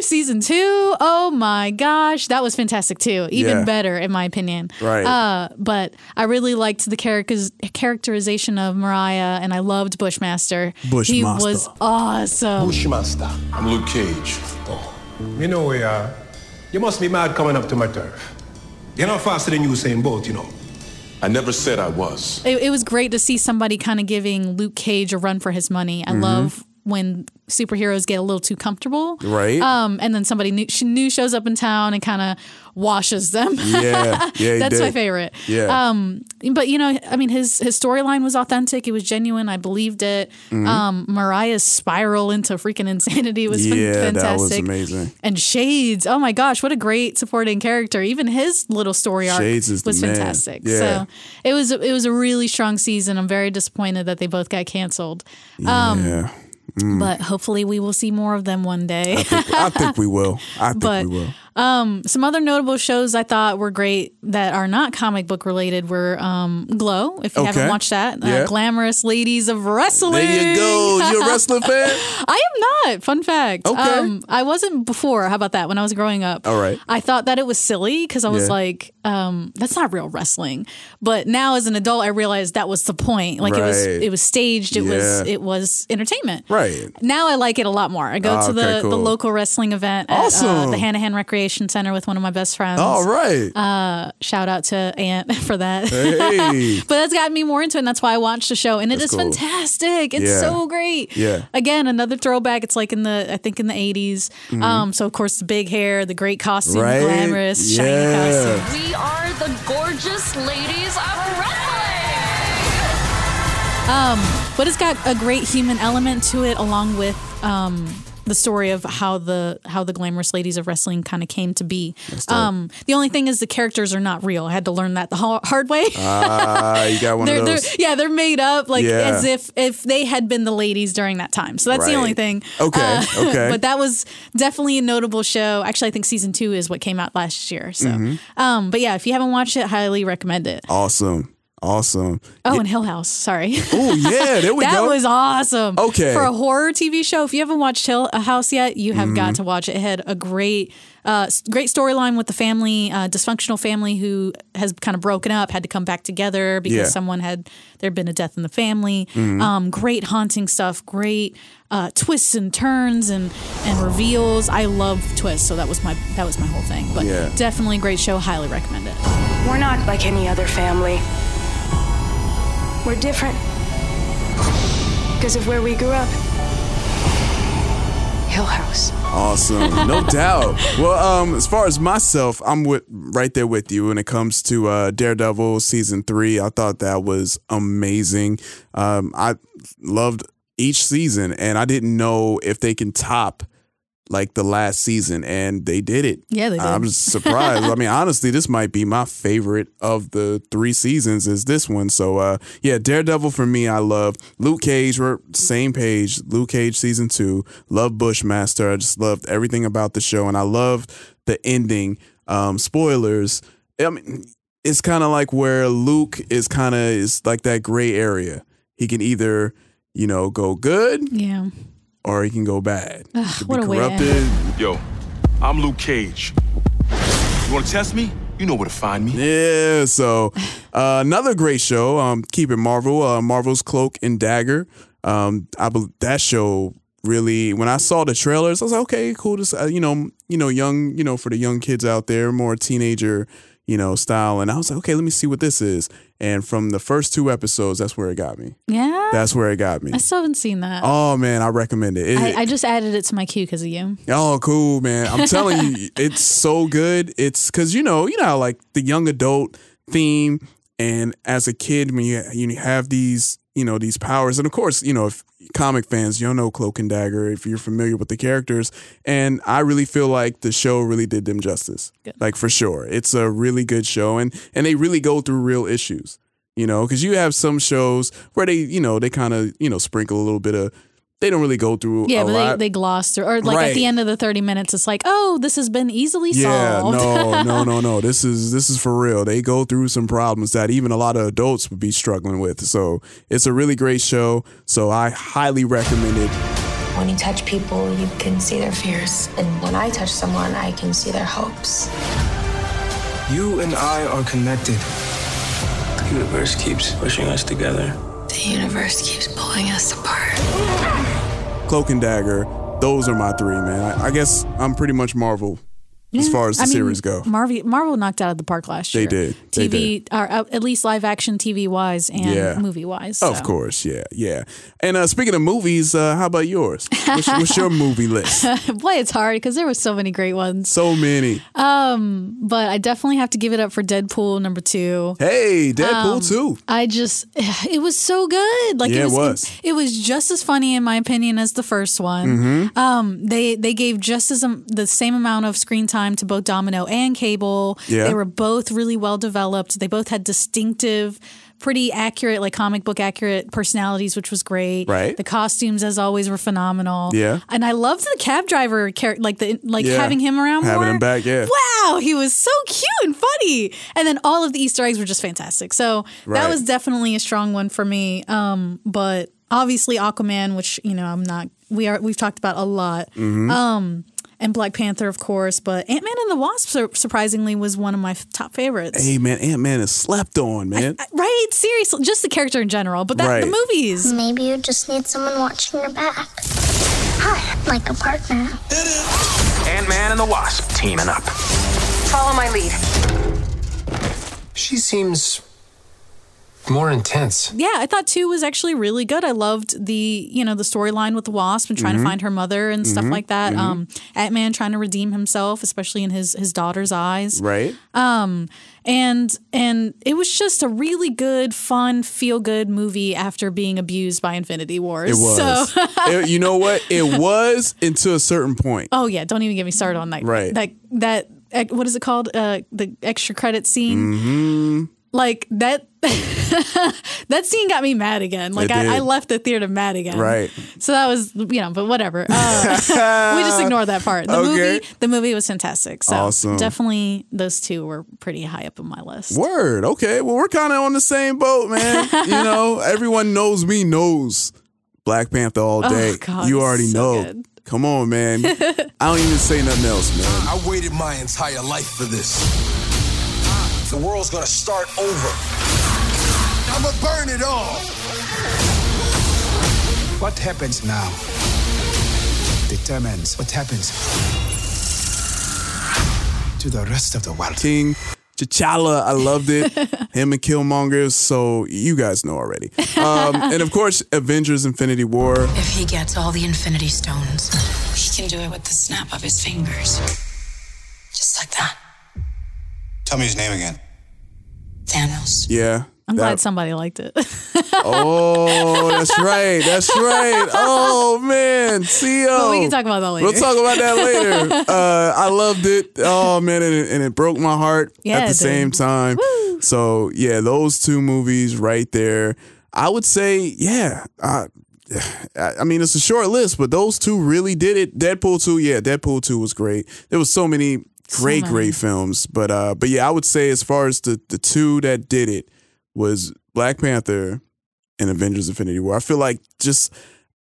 Speaker 5: Season two. Oh my gosh, that was fantastic too. Even
Speaker 4: Yeah.
Speaker 5: better, in my opinion.
Speaker 4: Right.
Speaker 5: Uh, but I really liked the characters characterization of Mariah, and I loved Bushmaster.
Speaker 4: Bushmaster.
Speaker 5: He was awesome.
Speaker 3: Bushmaster.
Speaker 10: I'm Luke Cage. Oh.
Speaker 11: You know where you are. You must be mad coming up to my turf. You're not faster than you Usain Bolt, you know.
Speaker 10: I never said I was.
Speaker 5: It, it was great to see somebody kind of giving Luke Cage a run for his money.
Speaker 4: Mm-hmm.
Speaker 5: I love when superheroes get a little too comfortable.
Speaker 4: Right.
Speaker 5: Um, and then somebody new, new shows up in town and kind of washes them.
Speaker 4: Yeah. Yeah.
Speaker 5: That's my favorite.
Speaker 4: Yeah.
Speaker 5: Um, but you know, I mean, his his storyline was authentic. It was genuine. I believed it. Um, Mariah's spiral into freaking insanity was
Speaker 4: Mm-hmm. yeah,
Speaker 5: fantastic.
Speaker 4: that was amazing.
Speaker 5: And Shades, oh my gosh, what a great supporting character! Even his little story arc was
Speaker 4: man.
Speaker 5: fantastic.
Speaker 4: Yeah.
Speaker 5: So it was it was a really strong season. I'm very disappointed that they both got canceled. Um,
Speaker 4: yeah. Mm.
Speaker 5: But hopefully we will see more of them one day.
Speaker 4: I think we will. I think
Speaker 5: But-
Speaker 4: we will.
Speaker 5: Um, some other notable shows I thought were great that are not comic book related were um, Glow. If you
Speaker 4: Okay.
Speaker 5: haven't watched that,
Speaker 4: Yeah.
Speaker 5: uh, Glamorous Ladies of Wrestling.
Speaker 4: There you go. You're a wrestling fan?
Speaker 5: I am not. Fun fact.
Speaker 4: Okay.
Speaker 5: Um, I wasn't before. How about that? When I was growing up,
Speaker 4: All right.
Speaker 5: I thought that it was silly because I was
Speaker 4: Yeah.
Speaker 5: like, um, "That's not real wrestling." But now, as an adult, I realized that was the point. Like it was, it was staged. It was, it was entertainment.
Speaker 4: Right.
Speaker 5: Now I like it a lot more. I go
Speaker 4: Ah,
Speaker 5: to the,
Speaker 4: okay,
Speaker 5: the local wrestling event at uh,
Speaker 4: Awesome.
Speaker 5: the Hanahan Recreation Center with one of my best friends.
Speaker 4: All right.
Speaker 5: Uh, shout out to Aunt for that.
Speaker 4: Hey.
Speaker 5: but that's gotten me more into it, and that's why I watched the show. And it
Speaker 4: That's
Speaker 5: is
Speaker 4: cool.
Speaker 5: fantastic. It's
Speaker 4: Yeah.
Speaker 5: so great.
Speaker 4: Yeah.
Speaker 5: Again, another throwback. It's like in the I think in the 80s. Um, so of course the big hair, the great costume,
Speaker 4: Mm-hmm. Right?
Speaker 5: the glamorous, shiny
Speaker 4: Yeah.
Speaker 5: costume.
Speaker 12: We are the gorgeous ladies of wrestling.
Speaker 5: Um, but it's got a great human element to it, along with um, the story of how the how the glamorous ladies of wrestling kind of came to be. Um, the only thing is the characters are not real. I had to learn that the hard way.
Speaker 4: Ah, you got one
Speaker 5: they're,
Speaker 4: of
Speaker 5: they're
Speaker 4: those.
Speaker 5: yeah, they're made up like
Speaker 4: Yeah.
Speaker 5: as if if they had been the ladies during that time. So that's the only thing.
Speaker 4: Okay,
Speaker 5: Uh,
Speaker 4: okay.
Speaker 5: but that was definitely a notable show. Actually, I think season two is what came out last year. So,
Speaker 4: Mm-hmm.
Speaker 5: um, but yeah, if you haven't watched it, highly recommend it.
Speaker 4: Awesome. Awesome.
Speaker 5: Oh, and Hill House. Sorry.
Speaker 4: Oh, yeah. There we
Speaker 5: that
Speaker 4: go.
Speaker 5: was awesome.
Speaker 4: Okay.
Speaker 5: For a horror TV show, if you haven't watched Hill House yet, you have
Speaker 4: Mm-hmm.
Speaker 5: got to watch it. It had a great, uh, great storyline with the family, uh, dysfunctional family who has kind of broken up, had to come back together because
Speaker 4: Yeah. Mm-hmm.
Speaker 5: someone had there'd been a death in the family. Um, great haunting stuff. Great uh, twists and turns and and reveals. I love twists, so that was my that was my whole thing. But
Speaker 4: Yeah.
Speaker 5: definitely a great show. Highly recommend it.
Speaker 7: We're not like any other family. We're different. Because of where we grew up. Hill House.
Speaker 4: Awesome, no doubt. Well, um, as far as myself, I'm with right there with you when it comes to uh, Daredevil season three. I thought that was amazing. Um, I loved each season, and I didn't know if they can top like the last season, and they did it.
Speaker 5: Yeah, they did.
Speaker 4: I'm surprised. I mean, honestly, this might be my favorite of the three seasons. Is this one? So, uh, yeah, Daredevil for me, I love. Luke Cage, we're same page. Luke Cage season two. Love Bushmaster. I just loved everything about the show, and I loved the ending. Um, spoilers. I mean, it's kind of like where Luke is kind of is like that gray area. He can either, you know, go good
Speaker 5: Yeah.
Speaker 4: Or he can go bad.
Speaker 5: Ugh,
Speaker 4: He could
Speaker 5: what
Speaker 4: be
Speaker 5: a way to
Speaker 4: corrupted.
Speaker 10: Yo, I'm Luke Cage. You want to test me? You know where to find me.
Speaker 4: Yeah, so uh, another great show. Um, keep it Marvel. Uh, Marvel's Cloak and Dagger. Um, I bel that show really. When I saw the trailers, I was like, okay, cool. This, uh, you know, you know, young, you know, for the young kids out there, more teenager, you know, style. And I was like, okay, let me see what this is. And from the first two episodes, that's where it got me.
Speaker 5: Yeah.
Speaker 4: That's where it got me.
Speaker 5: I still haven't seen that.
Speaker 4: Oh man, I recommend it. It-
Speaker 5: I, I just added it to my queue because of you.
Speaker 4: Oh, cool, man! I'm telling you, it's so good. It's because you know, you know, how, like the young adult theme, and as a kid, when you you have these, you know, these powers, and of course, you know, if comic fans, you'll know Cloak and Dagger if you're familiar with the characters, and I really feel like the show really did them justice, like for sure. It's a really good show, and and they really go through real issues, you know, because you have some shows where they, you know, they kind of, you know, sprinkle a little bit of. They don't really go through
Speaker 5: Yeah,
Speaker 4: a
Speaker 5: but
Speaker 4: lot.
Speaker 5: they, they gloss through, or like at the end of the 30 minutes, it's like, oh, this has been easily
Speaker 4: Yeah,
Speaker 5: solved.
Speaker 4: no, no, no, no. This is this is for real. They go through some problems that even a lot of adults would be struggling with. So it's a really great show. So I highly recommend it.
Speaker 13: When you touch people, you can see their fears. And when I touch someone, I can see their hopes.
Speaker 14: You and I are connected. The universe keeps pushing us together.
Speaker 13: The universe keeps pulling us apart.
Speaker 4: Cloak and Dagger. Those are my three, man. I, I guess I'm pretty much Marvel as far as the
Speaker 5: I mean,
Speaker 4: series go.
Speaker 5: Marvel, Marvel knocked out of the park last year.
Speaker 4: They did. They
Speaker 5: TV, or at least live action TV wise and
Speaker 4: Yeah.
Speaker 5: movie wise.
Speaker 4: Of course, yeah, yeah. And uh, speaking of movies, uh, how about yours? What's, what's your movie list?
Speaker 5: Boy, it's hard because there were so many great ones.
Speaker 4: So many.
Speaker 5: Um, but I definitely have to give it up for Deadpool number two.
Speaker 4: Hey, Deadpool
Speaker 5: Um,
Speaker 4: too.
Speaker 5: I just, it was so good. Like
Speaker 4: Yeah,
Speaker 5: it
Speaker 4: it
Speaker 5: was,
Speaker 4: was.
Speaker 5: It, was just as funny in my opinion as the first one.
Speaker 4: Mhm.
Speaker 5: Um, they they gave just as um, the same amount of screen time to both Domino and Cable.
Speaker 4: Yeah.
Speaker 5: They were both really well developed. They both had distinctive. Pretty accurate, like comic book accurate personalities, which was great.
Speaker 4: Right.
Speaker 5: The costumes, as always, were phenomenal.
Speaker 4: Yeah.
Speaker 5: and I loved the cab driver character, like the like
Speaker 4: Yeah.
Speaker 5: having him around
Speaker 4: Having
Speaker 5: more.
Speaker 4: him back, yeah.
Speaker 5: Wow, he was so cute and funny. And then all of the Easter eggs were just fantastic. So that was definitely a strong one for me. Um, but obviously Aquaman, which you know I'm not we are we've talked about a lot.
Speaker 4: Mhm.
Speaker 5: Um, and Black Panther, of course, but Ant Man and the Wasp surprisingly was one of my top favorites.
Speaker 4: Hey man, Ant Man is slept on, man.
Speaker 5: Right? Seriously, just the character in general, but that,
Speaker 4: Right.
Speaker 5: the movies.
Speaker 15: Maybe you just need someone watching your back. Hi, like a partner.
Speaker 14: Ant Man and the Wasp teaming up.
Speaker 8: Follow my lead. She seems more intense.
Speaker 5: Yeah, I thought two was actually really good. I loved the you know the storyline with the wasp and trying
Speaker 4: Mhm.
Speaker 5: to find her mother and stuff
Speaker 4: Mhm.
Speaker 5: like that.
Speaker 4: Mhm.
Speaker 5: Um, Ant Man trying to redeem himself, especially in his his daughter's eyes.
Speaker 4: Right.
Speaker 5: Um, and and it was just a really good, fun, feel good movie after being abused by Infinity Wars.
Speaker 4: It was.
Speaker 5: So.
Speaker 4: It- you know what? It was until a certain point.
Speaker 5: Oh yeah, don't even get me started on that.
Speaker 4: Right.
Speaker 5: That that what is it called? Uh, the extra credit scene.
Speaker 4: hmm
Speaker 5: Like that. that scene got me mad again. Like I. I left the theater mad again.
Speaker 4: Right.
Speaker 5: So that was you know, but whatever. Uh, we just ignore that part. The
Speaker 4: Okay.
Speaker 5: movie, the movie was fantastic. So
Speaker 4: Awesome.
Speaker 5: definitely those two were pretty high up on my list.
Speaker 4: Word. Okay. Well, we're kind of on the same boat, man. you know, everyone knows me knows Black Panther all
Speaker 5: Oh,
Speaker 4: day.
Speaker 5: God,
Speaker 4: you already
Speaker 5: so
Speaker 4: know.
Speaker 5: good.
Speaker 4: Come on, man. I don't even say nothing else, man.
Speaker 16: I waited my entire life for this. The world's gonna start over. I'ma burn it all.
Speaker 17: What happens now determines what happens to the rest of the world.
Speaker 4: King T'Challa, I loved it. Him and Killmonger, so you guys know already. Um, and of course, Avengers: Infinity War.
Speaker 13: If he gets all the Infinity Stones, he can do it with the snap of his fingers. Just like that.
Speaker 16: Tell me his name again.
Speaker 13: Thanos.
Speaker 4: Yeah.
Speaker 5: I'm
Speaker 4: that-
Speaker 5: glad somebody liked it.
Speaker 4: Oh, that's right. That's right. Oh man, Xio.
Speaker 5: But we can talk about that later.
Speaker 4: We'll talk about that later. Uh, I loved it. Oh man, and it, and it broke my heart
Speaker 5: Yeah,
Speaker 4: at the same time. So yeah, those two movies right there. I would say, yeah. I, I mean, it's a short list, but those two really did it. Deadpool two, yeah, Deadpool two was great. There was so many great,
Speaker 5: many.
Speaker 4: great films, but uh, but yeah, I would say as far as the the two that did it was Black Panther and Avengers Infinity War. I feel like just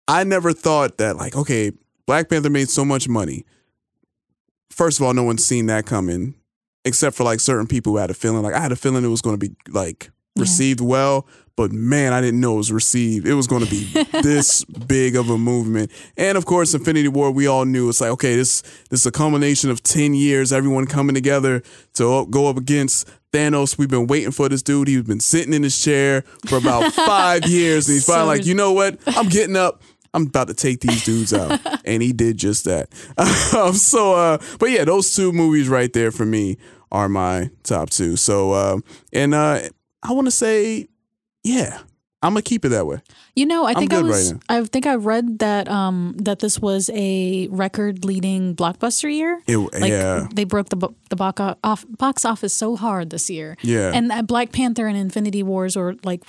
Speaker 4: I never thought that like okay, Black Panther made so much money. First of all, no one's seen that coming. except for like certain people who had a feeling. Like I had a feeling it was going to be like received well, but man, I didn't know it was received. It was going to be this big of a movement. And of course, Infinity War, we all knew it's like, okay, this this is a culmination of 10 years, everyone coming together to go up against Thanos. We've been waiting for this dude. He's been sitting in his chair for about five years. And he's finally like, you know what? I'm getting up. I'm about to take these dudes out. and he did just that. um, so, uh, but yeah, those two movies right there for me are my top two. So, uh, and uh, I want to say, yeah, I'm to keep it that way.
Speaker 5: You know, I think I was.
Speaker 4: right
Speaker 5: I think I read that um that this was a record-leading blockbuster year.
Speaker 4: It-
Speaker 5: like
Speaker 4: yeah.
Speaker 5: they broke the the box off box office so hard this year.
Speaker 4: Yeah.
Speaker 5: and that Black Panther and Infinity Wars were like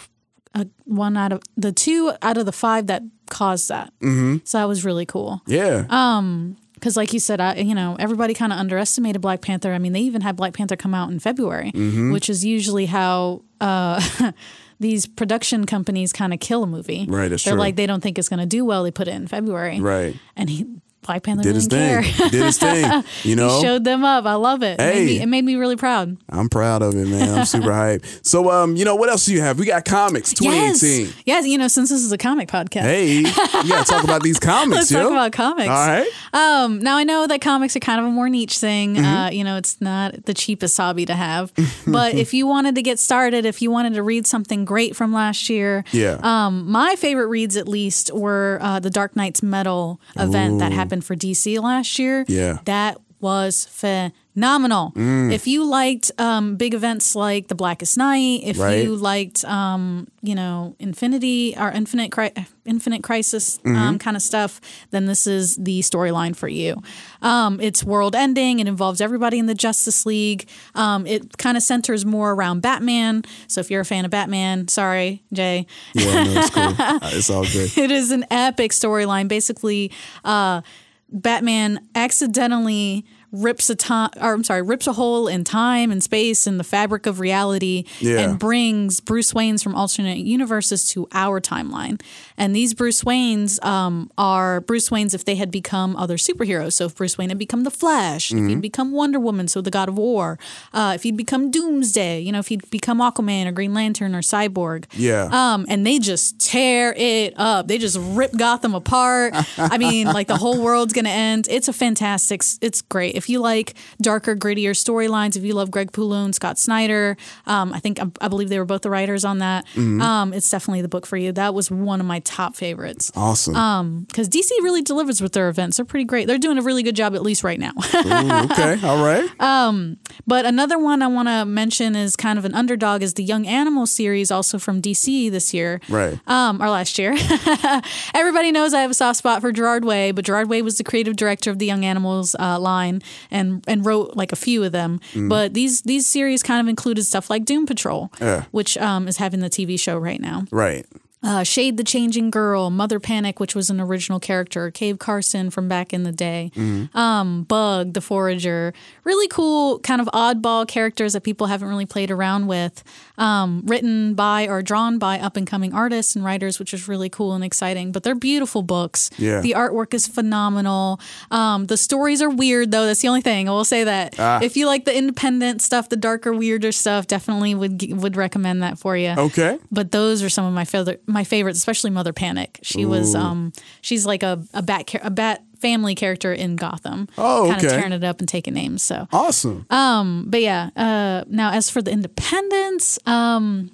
Speaker 5: one out of the two out of the five that caused that.
Speaker 4: Mm-hmm.
Speaker 5: So that was really cool.
Speaker 4: Yeah.
Speaker 5: Um, because like you said, I you know everybody kind of underestimated Black Panther. I mean, they even had Black Panther come out in February,
Speaker 4: Mhm.
Speaker 5: which is usually how uh, these production companies kind of kill a movie.
Speaker 4: Right,
Speaker 5: They're
Speaker 4: true.
Speaker 5: like they don't think it's going to do well. They put it in February,
Speaker 4: Right.
Speaker 5: and he Black Panther
Speaker 4: Did his thing.
Speaker 5: care.
Speaker 4: Did his thing. You know?
Speaker 5: he showed them up. I love it. It, made
Speaker 4: Hey.
Speaker 5: me, it made me really proud.
Speaker 4: I'm proud of it, man. I'm super hyped. So, um, you know, what else do you have? We got comics 2018.
Speaker 5: Yes, yes. You know, since this is a comic podcast,
Speaker 4: Hey, you got to talk about these comics,
Speaker 5: Let's
Speaker 4: yo.
Speaker 5: talk about comics.
Speaker 4: All right.
Speaker 5: Um, now I know that comics are kind of a more niche thing.
Speaker 4: Mm-hmm.
Speaker 5: Uh, you know, it's not the cheapest hobby to have. but if you wanted to get started, if you wanted to read something great from last year,
Speaker 4: Yeah.
Speaker 5: Um, my favorite reads, at least, were uh, the Dark Nights Metal event that
Speaker 4: Ooh.
Speaker 5: For DC last year.
Speaker 4: Yeah.
Speaker 5: That was phenomenal.
Speaker 4: Mm.
Speaker 5: If you liked um, big events like The Blackest Night, if
Speaker 4: Right.
Speaker 5: you liked, um, you know, Infinity or Infinite Cri- Infinite Crisis um,
Speaker 4: Mhm.
Speaker 5: kind of stuff, then this is the storyline for you. Um, it's world ending. It involves everybody in the Justice League. Um, it kind of centers more around Batman. So if you're a fan of Batman, sorry, Jay.
Speaker 4: Yeah, no, it's cool. It's all good.
Speaker 5: it is an epic storyline. Basically, uh, Batman accidentally rips a time, or I'm sorry, rips a hole in time and space and the fabric of reality,
Speaker 18: Yeah.
Speaker 5: and brings Bruce Waynes from alternate universes to our timeline. And these Bruce Waynes um, are Bruce Waynes if they had become other superheroes. So if Bruce Wayne had become the Flash, if
Speaker 18: Mhm.
Speaker 5: he'd become Wonder Woman, so the God of War, uh, if he'd become Doomsday, you know, if he'd become Aquaman or Green Lantern or Cyborg.
Speaker 4: Yeah.
Speaker 5: Um, and they just tear it up. They just rip Gotham apart. I mean, like the whole world's gonna end. It's a fantastic. It's great. If you like darker, grittier storylines, if you love Greg Capullo and Scott Snyder, um, I think I, I believe they were both the writers on that.
Speaker 4: Mhm.
Speaker 5: Um, it's definitely the book for you. That was one of my top favorites.
Speaker 4: Awesome.
Speaker 5: Um, because DC really delivers with their events. They're pretty great. They're doing a really good job, at least right now.
Speaker 4: Ooh, okay. All right.
Speaker 5: Um, but another one I want to mention is kind of an underdog is the Young Animal series, also from DC this year.
Speaker 4: Right.
Speaker 5: Um, or last year. Everybody knows I have a soft spot for Gerard Way, but Gerard Way was the creative director of the Young Animals uh, line and and wrote like a few of them.
Speaker 4: Mm.
Speaker 5: But these these series kind of included stuff like Doom Patrol,
Speaker 4: Yeah.
Speaker 5: which um, is having the TV show right now.
Speaker 4: Right.
Speaker 5: Uh, Shade the Changing Girl, Mother Panic, which was an original character, Cave Carson from back in the day,
Speaker 4: Mhm.
Speaker 5: um, Bug the Forager, really cool kind of oddball characters that people haven't really played around with, um, written by or drawn by up and coming artists and writers, which is really cool and exciting. But they're beautiful books.
Speaker 18: Yeah.
Speaker 5: The artwork is phenomenal. Um, the stories are weird though. That's the only thing I will say that.
Speaker 4: Ah.
Speaker 5: If you like the independent stuff, the darker, weirder stuff, definitely would would recommend that for you.
Speaker 4: Okay.
Speaker 5: But those are some of my favorite my favorites, especially Mother Panic. She was um she's like a a bat a bat family character in Gotham.
Speaker 4: Oh,
Speaker 5: kind of
Speaker 4: okay.
Speaker 5: tearing it up and taking names. So
Speaker 4: Awesome.
Speaker 5: um, but yeah. Uh, now as for the independents, um.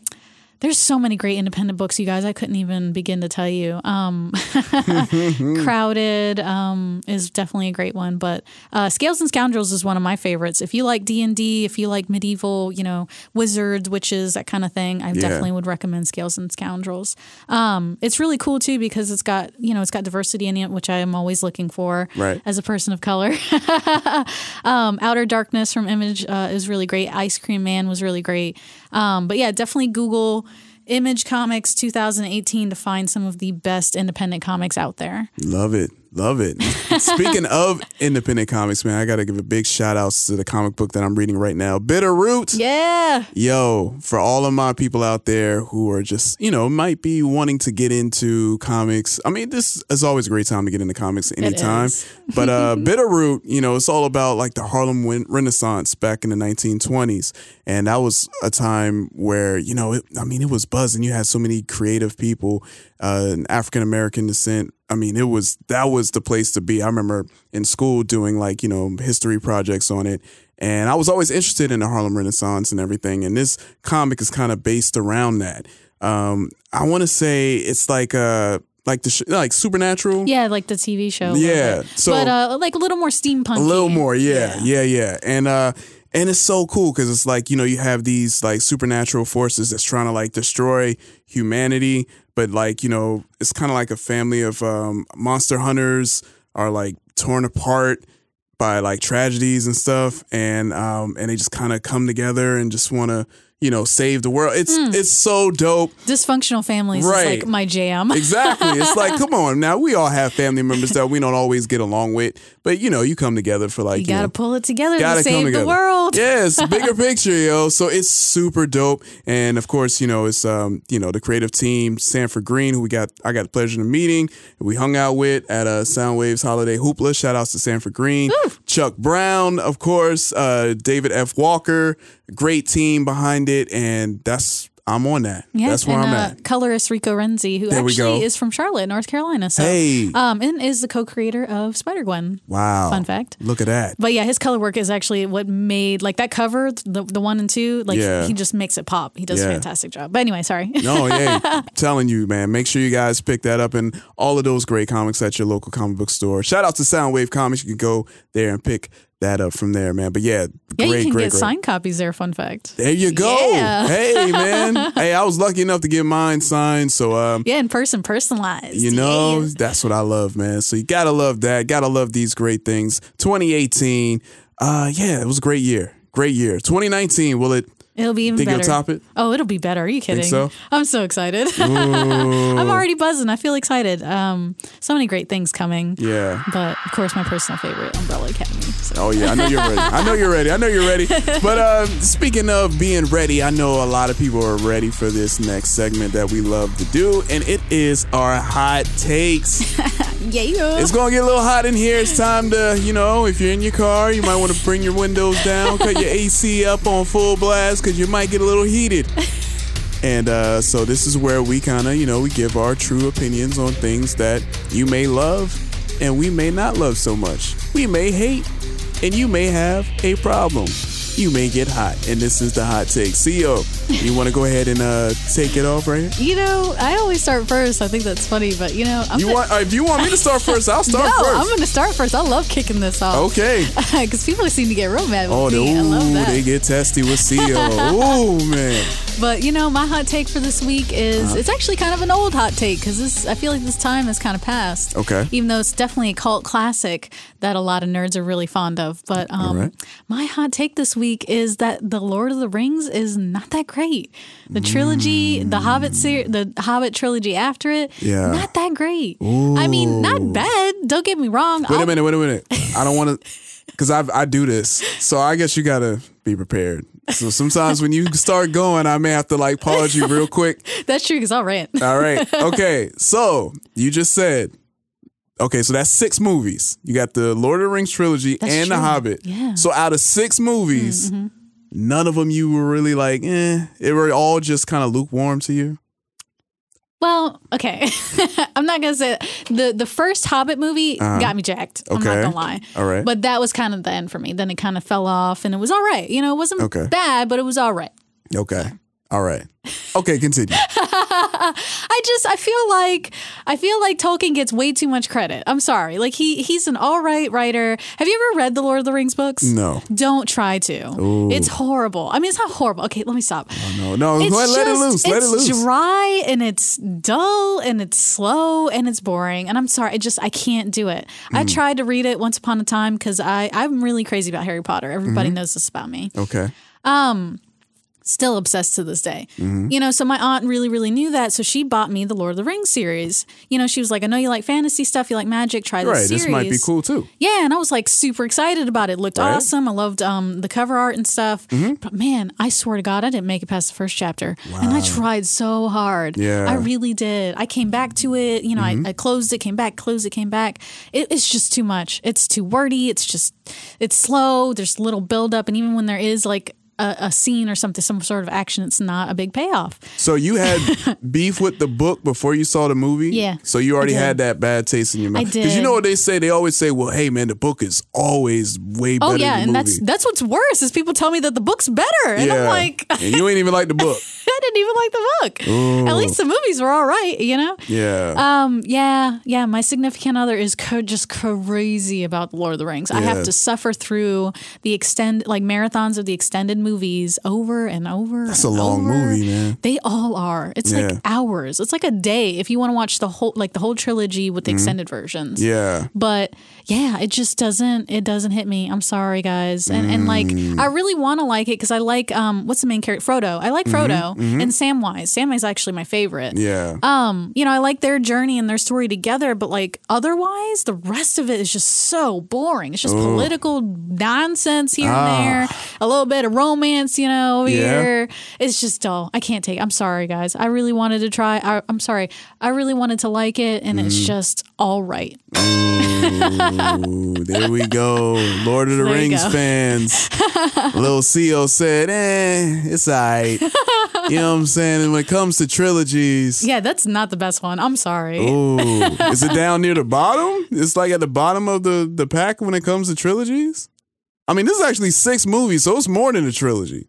Speaker 5: There's so many great independent books, you guys. I couldn't even begin to tell you. Um, Crowded um, is definitely a great one, but uh, Scales and Scoundrels is one of my favorites. If you like D and D, if you like medieval, you know, wizards, witches, that kind of thing, I
Speaker 18: Yeah.
Speaker 5: definitely would recommend Scales and Scoundrels. Um, it's really cool too because it's got you know it's got diversity in it, which I am always looking for
Speaker 4: Right.
Speaker 5: as a person of color. um, Outer Darkness from Image uh, is really great. Ice Cream Man was really great. Um, but yeah, definitely Google Image Comics 2018 to find some of the best independent comics out there.
Speaker 4: Love it. Love it. Speaking of independent comics, man, I got to give a big shout out to the comic book that I'm reading right now, Bitter Root.
Speaker 5: Yeah.
Speaker 4: Yo, for all of my people out there who are just, you know, might be wanting to get into comics. I mean, this is always a great time to get into comics anytime. but uh Bitter Root, you know, it's all about like the Harlem Renaissance back in the 1920s. And that was a time where, you know, it, I mean, it was buzzing. You had so many creative people, uh, African American descent. I mean, it was that was the place to be. I remember in school doing like, you know, history projects on it. And I was always interested in the Harlem Renaissance and everything. And this comic is kind of based around that. Um, I want to say it's like uh like the sh- like Supernatural.
Speaker 5: Yeah, like the TV show.
Speaker 4: Yeah, so-
Speaker 5: but uh, like a little more steampunk.
Speaker 4: A little more, yeah, yeah, yeah, and uh, and it's so cool because it's like you know you have these like supernatural forces that's trying to like destroy humanity, but like you know it's kind of like a family of um, monster hunters are like torn apart by like tragedies and stuff, and um, and they just kind of come together and just want to you know save the world. It's
Speaker 5: Mm.
Speaker 4: it's so dope.
Speaker 5: Dysfunctional families
Speaker 4: Right.
Speaker 5: is like my jam.
Speaker 4: Exactly. It's like, come on, now we all have family members that we don't always get along with, but you know, you come together for like
Speaker 5: you gotta
Speaker 4: know,
Speaker 5: pull it together
Speaker 4: gotta
Speaker 5: to save the world.
Speaker 4: Yes, bigger picture, yo. So it's super dope, and of course, you know, it's um, you know, the creative team, Sanford Greene, who we got, I got the pleasure of meeting, we hung out with at uh, Soundwaves Holiday Hoopla. Shout outs to Sanford Greene, Chuck Brown, of course, uh, David F. Walker, great team behind it, and that's I'm on that.
Speaker 5: Yeah,
Speaker 4: that's where
Speaker 5: and,
Speaker 4: I'm
Speaker 5: uh,
Speaker 4: at.
Speaker 5: Colorist Rico Renzi, who
Speaker 4: There
Speaker 5: actually is from Charlotte, North Carolina. So,
Speaker 4: Hey.
Speaker 5: um, and is the co-creator of Spider Gwen.
Speaker 4: Wow,
Speaker 5: Fun fact.
Speaker 4: Look at that.
Speaker 5: But yeah, his color work is actually what made like that cover, the the one and two. Like
Speaker 4: Yeah.
Speaker 5: he just makes it pop. He does a fantastic job. But anyway, sorry.
Speaker 4: No, yeah, telling you, man. Make sure you guys pick that up and all of those great comics at your local comic book store. Shout out to Soundwave Comics. You can go there and pick that up from there, man. But yeah,
Speaker 5: yeah,
Speaker 4: great,
Speaker 5: you can
Speaker 4: great,
Speaker 5: get
Speaker 4: great.
Speaker 5: signed copies there. Fun fact.
Speaker 4: There you go.
Speaker 5: Yeah.
Speaker 4: Hey, man. hey, I was lucky enough to get mine signed. So, um,
Speaker 5: Yeah, in person, personalized.
Speaker 4: you know, that's what I love, man. So you gotta love that. Gotta love these great things. 2018. Uh, yeah, it was a great year. Great year. 2019. Will it?
Speaker 5: It'll be even
Speaker 4: Think
Speaker 5: better.
Speaker 4: you'll top it?
Speaker 5: Oh, it'll be better. Are you kidding?
Speaker 4: so?
Speaker 5: I'm so excited. I'm already buzzing. I feel excited. Um, so many great things coming.
Speaker 4: Yeah.
Speaker 5: But of course, my personal favorite, Umbrella Academy. So.
Speaker 4: Oh yeah, I know you're ready. I know you're ready. I know you're ready. But uh, speaking of being ready, I know a lot of people are ready for this next segment that we love to do, and it is our hot takes.
Speaker 5: yeah.
Speaker 4: It's gonna get a little hot in here. It's time to, you know, if you're in your car, you might want to bring your windows down, cut your AC up on full blast, because you might get a little heated. And uh, so this is where we kind of, you know, we give our true opinions on things that you may love and we may not love so much. We may hate and you may have a problem. You may get hot, and this is the hot take. Xio, you want to go ahead and uh, take it off right here?
Speaker 5: You know, I always start first. I think that's funny, but you know, I'm
Speaker 4: You
Speaker 5: gonna-
Speaker 4: want? Uh, if you want me to start first, I'll start
Speaker 5: no,
Speaker 4: first.
Speaker 5: I'm going to start first. I love kicking this off.
Speaker 4: Okay.
Speaker 5: Because people seem to get real mad with
Speaker 4: Oh,
Speaker 5: me. I love that.
Speaker 4: they get testy with Xio. oh man.
Speaker 5: But you know, my hot take for this week is
Speaker 4: Uh-huh.
Speaker 5: it's actually kind of an old hot take because this I feel like this time has kind of passed.
Speaker 4: Okay.
Speaker 5: Even though it's definitely a cult classic that a lot of nerds are really fond of. But um,
Speaker 4: right.
Speaker 5: my hot take this week is that the Lord of the Rings is not that great. The trilogy, the Hobbit ser- the Hobbit trilogy after it,
Speaker 4: Yeah.
Speaker 5: not that great. I mean, not bad. Don't get me wrong.
Speaker 4: Wait
Speaker 5: I'll-
Speaker 4: a minute. Wait a minute. I don't want to, because I I do this, so I guess you gotta be prepared. So sometimes when you start going, I may have to like pause you real quick.
Speaker 5: That's true because I'll rant.
Speaker 4: All right. Okay. So you just said. Okay, so that's six movies. You got the Lord of the Rings trilogy
Speaker 5: That's
Speaker 4: and the. Hobbit.
Speaker 5: Yeah.
Speaker 4: So out of six movies,
Speaker 5: Mhm.
Speaker 4: none of them you were really like, eh. It were all just kind of lukewarm to you.
Speaker 5: Well, okay. I'm not gonna say the the first Hobbit movie
Speaker 4: Uh-huh.
Speaker 5: got me jacked. Okay. I'm not gonna lie.
Speaker 4: All right.
Speaker 5: But that was kind of the end for me. Then it kind of fell off, and it was all right. You know, it wasn't
Speaker 4: Okay.
Speaker 5: bad, but it was all right.
Speaker 4: Okay. All right. Okay, continue.
Speaker 5: I just I feel like I feel like Tolkien gets way too much credit. I'm sorry. Like he he's an all right writer. Have you ever read the Lord of the Rings books?
Speaker 4: No.
Speaker 5: Don't try to.
Speaker 4: Ooh.
Speaker 5: It's horrible. I mean, it's not horrible. Okay, let me stop.
Speaker 4: No, no.
Speaker 5: It's
Speaker 4: Let, let it loose. Let it
Speaker 5: it's dry and it's dull and it's slow and it's boring. And I'm sorry, I just I can't do it. I
Speaker 4: Mm.
Speaker 5: tried to read it once upon a time because I I'm really crazy about Harry Potter. Everybody
Speaker 4: Mhm.
Speaker 5: knows this about me.
Speaker 4: Okay.
Speaker 5: Um, Still obsessed to this day.
Speaker 4: Mhm.
Speaker 5: You know, so my aunt really, really knew that. So she bought me the Lord of the Rings series. You know, she was like, I know you like fantasy stuff, you like magic, try this
Speaker 4: Right.
Speaker 5: series.
Speaker 4: This might be cool too.
Speaker 5: Yeah, and I was like super excited about it. It looked
Speaker 4: Right.
Speaker 5: awesome. I loved um, the cover art and stuff.
Speaker 4: Mhm.
Speaker 5: But man, I swear to God, I didn't make it past the first chapter. And I tried so hard.
Speaker 4: Yeah.
Speaker 5: I really did. I came back to it. You know,
Speaker 4: Mhm.
Speaker 5: I, I closed it, came back, closed it, came back. It, it's just too much. It's too wordy. It's just, it's slow. There's little buildup. And even when there is like a, a scene or something, some sort of action, it's not a big payoff.
Speaker 4: So you had beef with the book before you saw the movie?
Speaker 5: Yeah,
Speaker 4: So you already had that bad taste in your mouth.
Speaker 5: I
Speaker 4: Because you know what they say? They always say, well, hey, man, the book is always way better
Speaker 5: Oh yeah, and that's that's what's worse is people tell me that the book's better, and I'm like,
Speaker 4: and you ain't even like the book.
Speaker 5: I didn't even like the book.
Speaker 4: Ooh.
Speaker 5: At least the movies were all right, you know.
Speaker 4: Yeah.
Speaker 5: Um. Yeah. Yeah. My significant other is co- just crazy about Lord of the Rings. I have to suffer through the extend like marathons of the extended movies over and over.
Speaker 4: That's a long
Speaker 5: over.
Speaker 4: movie, man.
Speaker 5: They all are. It's
Speaker 4: Yeah.
Speaker 5: like hours. It's like a day if you want to watch the whole like the whole trilogy with the
Speaker 4: Mhm.
Speaker 5: extended versions.
Speaker 4: Yeah.
Speaker 5: But yeah, it just doesn't it doesn't hit me. I'm sorry guys. And and like
Speaker 4: Mm.
Speaker 5: I really want to like it cuz I like um what's the main character Frodo. I like
Speaker 4: Mhm,
Speaker 5: Frodo
Speaker 4: mhm.
Speaker 5: and Samwise. Samwise actually my favorite.
Speaker 4: Yeah.
Speaker 5: Um, you know, I like their journey and their story together, but like otherwise, the rest of it is just so boring. It's just
Speaker 4: Ugh.
Speaker 5: political nonsense here
Speaker 4: Ah.
Speaker 5: and there, a little bit of romance, you know, over
Speaker 4: Yeah.
Speaker 5: here. It's just dull. I can't take. It. I'm sorry, guys. I really wanted to try. I, I'm sorry. I really wanted to like it, and it's
Speaker 4: Mm.
Speaker 5: just all right.
Speaker 4: Ooh, there we go. Lord of the
Speaker 5: There
Speaker 4: Rings fans. Lil Xio said, eh, it's all right. You know what I'm saying? And when it comes to trilogies,
Speaker 5: Yeah, that's not the best one. I'm sorry.
Speaker 4: ooh, is it down near the bottom? It's like at the bottom of the, the pack when it comes to trilogies? I mean, this is actually six movies, so it's more than a trilogy.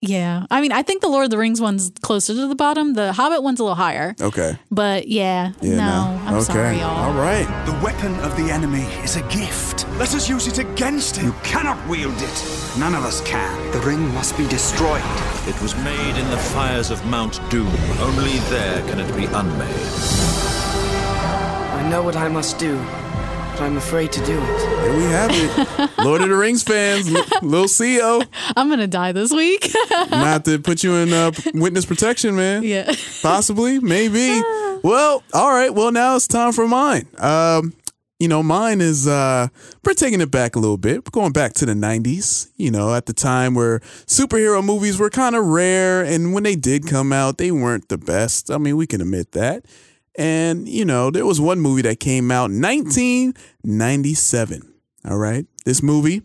Speaker 5: Yeah, I mean, I think the Lord of the Rings one's closer to the bottom. The Hobbit one's a little higher.
Speaker 4: Okay.
Speaker 5: But yeah,
Speaker 4: Yeah,
Speaker 5: no,
Speaker 4: no.
Speaker 5: I'm
Speaker 4: Okay.
Speaker 5: sorry, y'all.
Speaker 4: All right.
Speaker 18: The weapon of the enemy is a gift. Let us use it against him.
Speaker 3: You cannot wield it. None of us can.
Speaker 19: The ring must be destroyed.
Speaker 20: It was made in the fires of Mount Doom. Only there can it be unmade.
Speaker 19: I know what I must do, but I'm afraid to do it.
Speaker 4: Here we have it. Lord of the Rings fans, L- Lil Xio.
Speaker 5: I'm gonna die this week.
Speaker 4: Not to put you in uh, witness protection, man.
Speaker 5: Yeah.
Speaker 4: Possibly, maybe. well, all right. Well, now it's time for mine. Um, you know, mine is uh we're taking it back a little bit. We're going back to the 90s, you know, at the time where superhero movies were kind of rare and when they did come out, they weren't the best. I mean, we can admit that. And, you know, there was one movie that came out in 1997. All right. This movie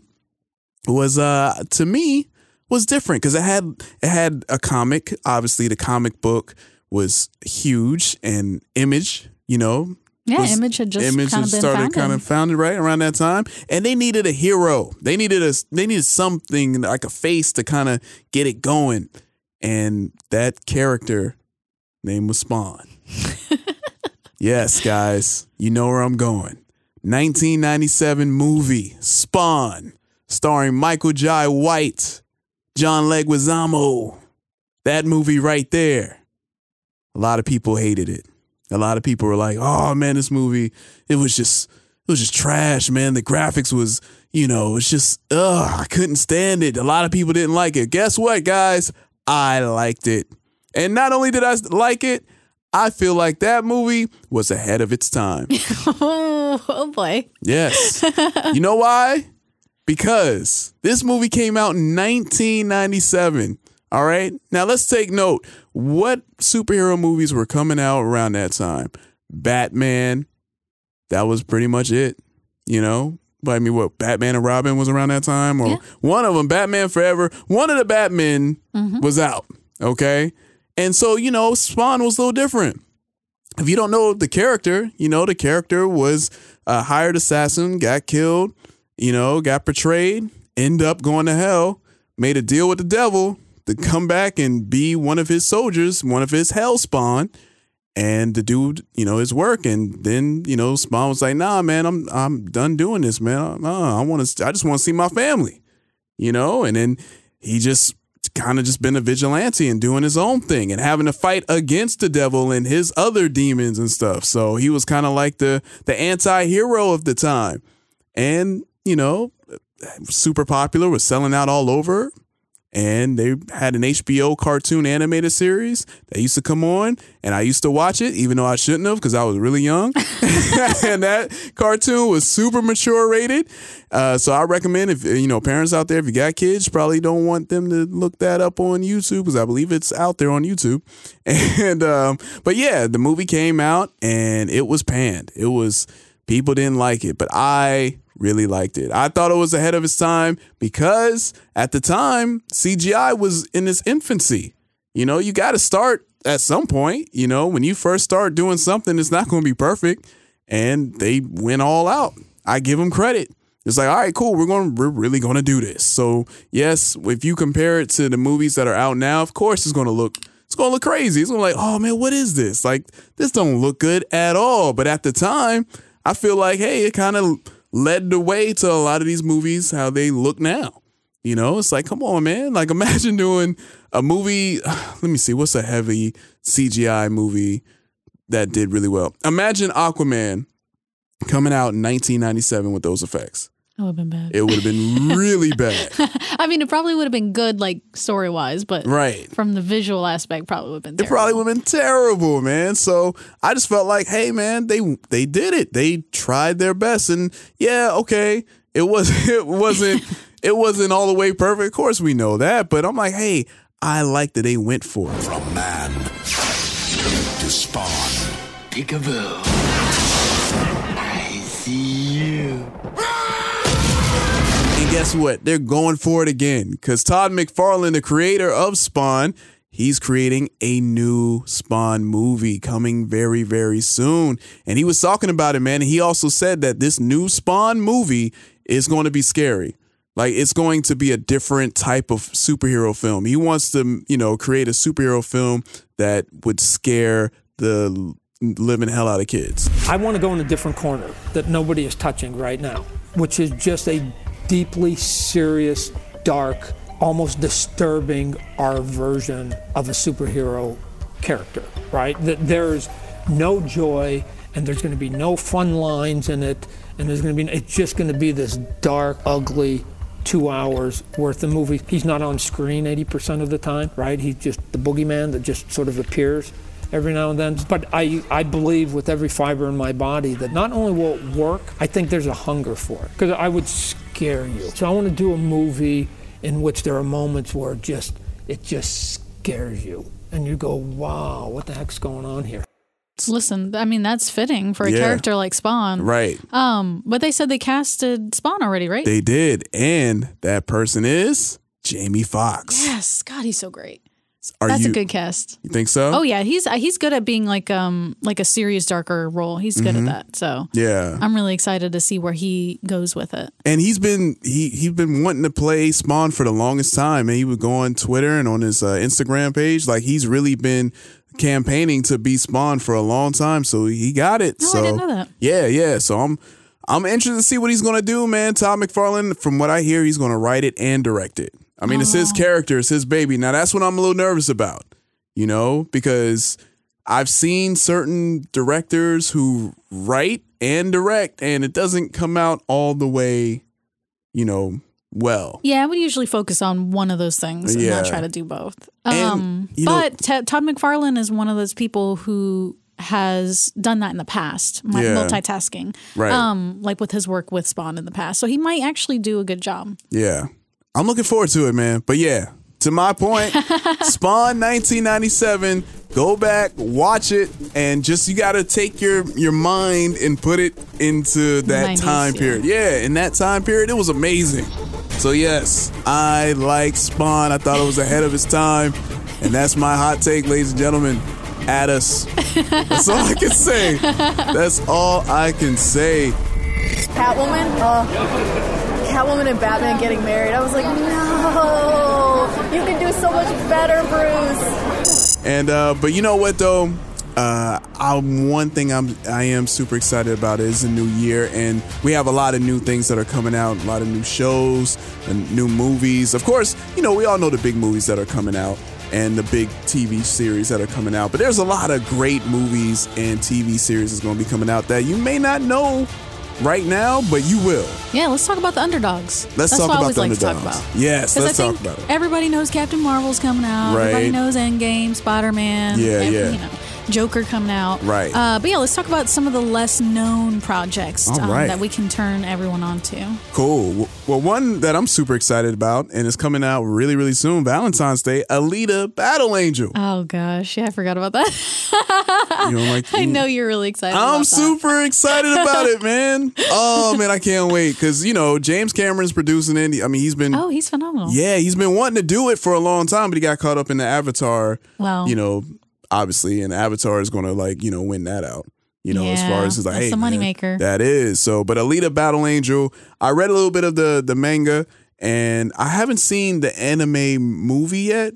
Speaker 4: was uh to me was different because it had it had a comic. Obviously, the comic book was huge and Image, you know.
Speaker 5: Yeah,
Speaker 4: was-
Speaker 5: Image had just
Speaker 4: Image had
Speaker 5: been
Speaker 4: started
Speaker 5: founded.
Speaker 4: kind of founded right around that time, and they needed a hero. They needed a they needed something like a face to kind of get it going, and that character name was Spawn. Yes, guys, you know where I'm going. 1997 movie Spawn, starring Michael Jai White, John Leguizamo. That movie right there. A lot of people hated it. A lot of people were like, "Oh man, this movie, it was just it was just trash, man. The graphics was, you know, it's just ugh, I couldn't stand it. A lot of people didn't like it. Guess what, guys? I liked it. And not only did I like it, I feel like that movie was ahead of its time.
Speaker 5: oh, oh boy.
Speaker 4: Yes. you know why? Because this movie came out in 1997. All right. Now let's take note. What superhero movies were coming out around that time? Batman. That was pretty much it. You know? But I mean, what? Batman and Robin was around that time? Or one of them, Batman Forever. One of the Batmen mm-hmm. was out. Okay. And so, you know, Spawn was a little different if you don't know the character, you know, the character was a hired assassin, got killed, you know, got betrayed, end up going to hell, made a deal with the devil to come back and be one of his soldiers, one of his hell spawn, and to do, you know, his work. And then, you know, Spawn was like, nah, man, I'm I'm done doing this, man. Uh, I want to I just want to see my family. You know, and then he just kind of just been a vigilante and doing his own thing and having to fight against the devil and his other demons and stuff. So he was kind of like the the anti-hero of the time. And, you know, super popular, was selling out all over. And they had an HBO cartoon animated series that used to come on, and I used to watch it, even though I shouldn't have because I was really young. and that cartoon was super mature rated. Uh, so I recommend if you know parents out there, if you got kids, probably don't want them to look that up on YouTube because I believe it's out there on YouTube. And um, but yeah, the movie came out and it was panned. It was people didn't like it, but I really liked it. I thought it was ahead of its time because at the time CGI was in its infancy. You know, you got to start at some point. You know, when you first start doing something, it's not going to be perfect, and they went all out. I give them credit. It's like, all right, cool. We're going. We're really going to do this. So yes, if you compare it to the movies that are out now, of course it's going to look. It's going to look crazy. It's going to like, oh man, what is this? Like this don't look good at all. But at the time, I feel like, hey, it kind of led the way to a lot of these movies how they look now. You know, it's like, come on, man. Like, imagine doing a movie. Let me see, what's a heavy CGI movie that did really well? Imagine Aquaman coming out in 1997 with those effects.
Speaker 5: That would have been bad.
Speaker 4: It would have been really bad.
Speaker 5: I mean, it probably would have been good, like story wise, but
Speaker 4: Right.
Speaker 5: from the visual aspect, probably would have been
Speaker 4: It
Speaker 5: terrible.
Speaker 4: probably would have been terrible, man. So I just felt like, hey, man, they they did it. They tried their best, and yeah, okay, it was it wasn't it wasn't all the way perfect. Of course, we know that, but I'm like, hey, I like that they went for it.
Speaker 3: From man to spawn.
Speaker 14: Peekaboo.
Speaker 4: Guess what? They're going for it again because Todd McFarlane, the creator of Spawn, he's creating a new Spawn movie coming very, very soon. And he was talking about it, man. And he also said that this new Spawn movie is going to be scary. Like it's going to be a different type of superhero film. He wants to, you know, create a superhero film that would scare the living hell out of kids.
Speaker 21: I want to go in a different corner that nobody is touching right now, which is just a deeply serious, dark, almost disturbing our version of a superhero character, right? That there's no joy and there's going to be no fun lines in it and there's going to be it's just going to be this dark, ugly 2 hours worth of movie. He's not on screen 80% of the time, right? He's just the boogeyman that just sort of appears every now and then. But I, I believe with every fiber in my body that not only will it work, I think there's a hunger for it. Because I would scare you. So I want to do a movie in which there are moments where it just it just scares you. And you go, wow, what the heck's going on here?
Speaker 5: Listen, I mean, that's fitting for a
Speaker 4: Yeah.
Speaker 5: character like Spawn.
Speaker 4: Right.
Speaker 5: Um, but they said they casted Spawn already, right?
Speaker 4: They did. And that person is Jamie Foxx.
Speaker 5: yes. God, he's so great.
Speaker 4: Are
Speaker 5: that's
Speaker 4: you,
Speaker 5: a good cast.
Speaker 4: You think so?
Speaker 5: Oh yeah, he's he's good at being like um like a serious darker role. He's good
Speaker 4: Mhm.
Speaker 5: at that. So
Speaker 4: Yeah.
Speaker 5: I'm really excited to see where he goes with it.
Speaker 4: and he's been he he's been wanting to play Spawn for the longest time, and he would go on Twitter and on his uh, Instagram page. Like he's really been campaigning to be Spawn for a long time, so he got it.
Speaker 5: Oh, I didn't know that.
Speaker 4: yeah, yeah. So I'm I'm interested to see what he's gonna do, man. Todd McFarlane, from what I hear, he's gonna write it and direct it. I mean, it's his
Speaker 5: Oh.
Speaker 4: character, it's his baby. Now that's what I'm a little nervous about, you know, because I've seen certain directors who write and direct, and it doesn't come out all the way, you know, well.
Speaker 5: Yeah, I would usually focus on one of those things and not
Speaker 4: Yeah.
Speaker 5: try to do both.
Speaker 4: And,
Speaker 5: Um,
Speaker 4: you know-
Speaker 5: but T- Todd McFarlane is one of those people who has done that in the past,
Speaker 4: Yeah.
Speaker 5: multitasking,
Speaker 4: Right.
Speaker 5: Um, like with his work with Spawn in the past. So he might actually do a good job.
Speaker 4: Yeah. I'm looking forward to it, man. But yeah, to my point, Spawn 1997, go back, watch it, and just you gotta take your your mind and put it into that
Speaker 5: 90s,
Speaker 4: time
Speaker 5: yeah.
Speaker 4: period. Yeah, in that time period, it was amazing. So yes, I like Spawn. I thought it was ahead of its time. And that's my hot take, ladies and gentlemen. At us. That's all I can say. That's all I can say.
Speaker 22: Catwoman, uh, Catwoman and Batman getting married. I was like, no, you can do so much better, Bruce.
Speaker 4: And uh, but you know what though, uh, I'm, one thing I'm I am super excited about is a new year, and we have a lot of new things that are coming out, a lot of new shows and new movies. Of course, you know we all know the big movies that are coming out and the big TV series that are coming out, but there's a lot of great movies and TV series that's going to be coming out that you may not know right now, but you will.
Speaker 5: Yeah, let's talk about the underdogs.
Speaker 4: Let's
Speaker 5: That's
Speaker 4: talk
Speaker 5: what I
Speaker 4: about
Speaker 5: always
Speaker 4: the
Speaker 5: like to talk
Speaker 4: underdogs.
Speaker 5: about.
Speaker 4: Yes, let's
Speaker 5: I
Speaker 4: talk
Speaker 5: think
Speaker 4: about it.
Speaker 5: Everybody knows Captain Marvel's coming out.
Speaker 4: Right.
Speaker 5: Everybody knows Endgame, Spider Man.
Speaker 4: Yeah, yeah.
Speaker 5: You know, Joker coming out.
Speaker 4: Right.
Speaker 5: Uh, but yeah, let's talk about some of the less known projects um,
Speaker 4: right.
Speaker 5: that we can turn everyone on to.
Speaker 4: Cool. Well, one that I'm super excited about and is coming out really, really soon, Valentine's Day, Alita Battle Angel.
Speaker 5: Oh gosh, yeah, I forgot about that.
Speaker 4: You know, like
Speaker 5: I know you're really excited.
Speaker 4: I'm super excited about it, man. Oh man, I can't wait because you know James Cameron's producing it. I mean, he's been
Speaker 5: Oh, he's phenomenal.
Speaker 4: yeah, he's been wanting to do it for a long time, but he got caught up in the Avatar.
Speaker 5: Well.
Speaker 4: you know, obviously, and Avatar is going to like you know win that out. You know, as far as it's like, hey,
Speaker 5: the moneymaker.
Speaker 4: That is so. But Alita Battle Angel, I read a little bit of the the manga, and I haven't seen the anime movie yet.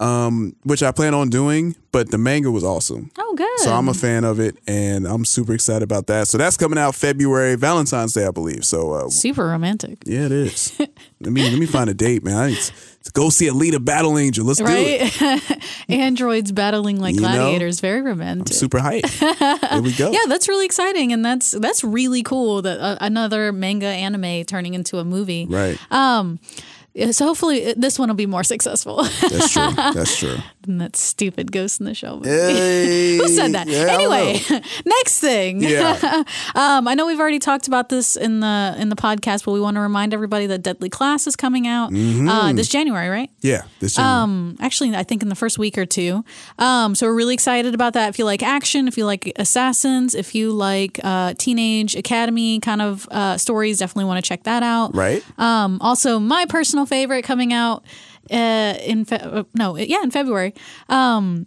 Speaker 4: Um, which I plan on doing, but the manga was awesome.
Speaker 5: Oh, good.
Speaker 4: So I'm a fan of it, and I'm super excited about that. So that's coming out February, Valentine's Day, I believe. So uh,
Speaker 5: super romantic.
Speaker 4: yeah, it is. let me let me find a date, man. I need to, to go see Alita Battle Angel. Let's do it.
Speaker 5: Androids battling like
Speaker 4: You know,
Speaker 5: gladiators. Very
Speaker 4: I'm
Speaker 5: romantic.
Speaker 4: super hype. Here we go.
Speaker 5: Yeah, that's really exciting, and that's that's really cool that uh, another manga anime turning into a movie.
Speaker 4: Right.
Speaker 5: Um. So hopefully uh, this one will be more successful.
Speaker 4: That's true. That's true.
Speaker 5: Than that stupid Ghost in the Shell movie.
Speaker 4: Hey,
Speaker 5: Who said that?
Speaker 4: yeah,
Speaker 5: anyway, next thing.
Speaker 4: Yeah.
Speaker 5: um, I know we've already talked about this in the in the podcast, but we want to remind everybody that Deadly Class is coming out uh,
Speaker 4: Mhm.
Speaker 5: this January, right?
Speaker 4: Yeah. This January.
Speaker 5: Um, actually, I think in the first week or two. Um, so we're really excited about that. If you like action, if you like assassins, if you like uh, teenage academy kind of uh, stories, definitely want to check that out.
Speaker 4: Right.
Speaker 5: Um, also, my personal favorite coming out uh, in fe- uh, no, yeah, in February. Um,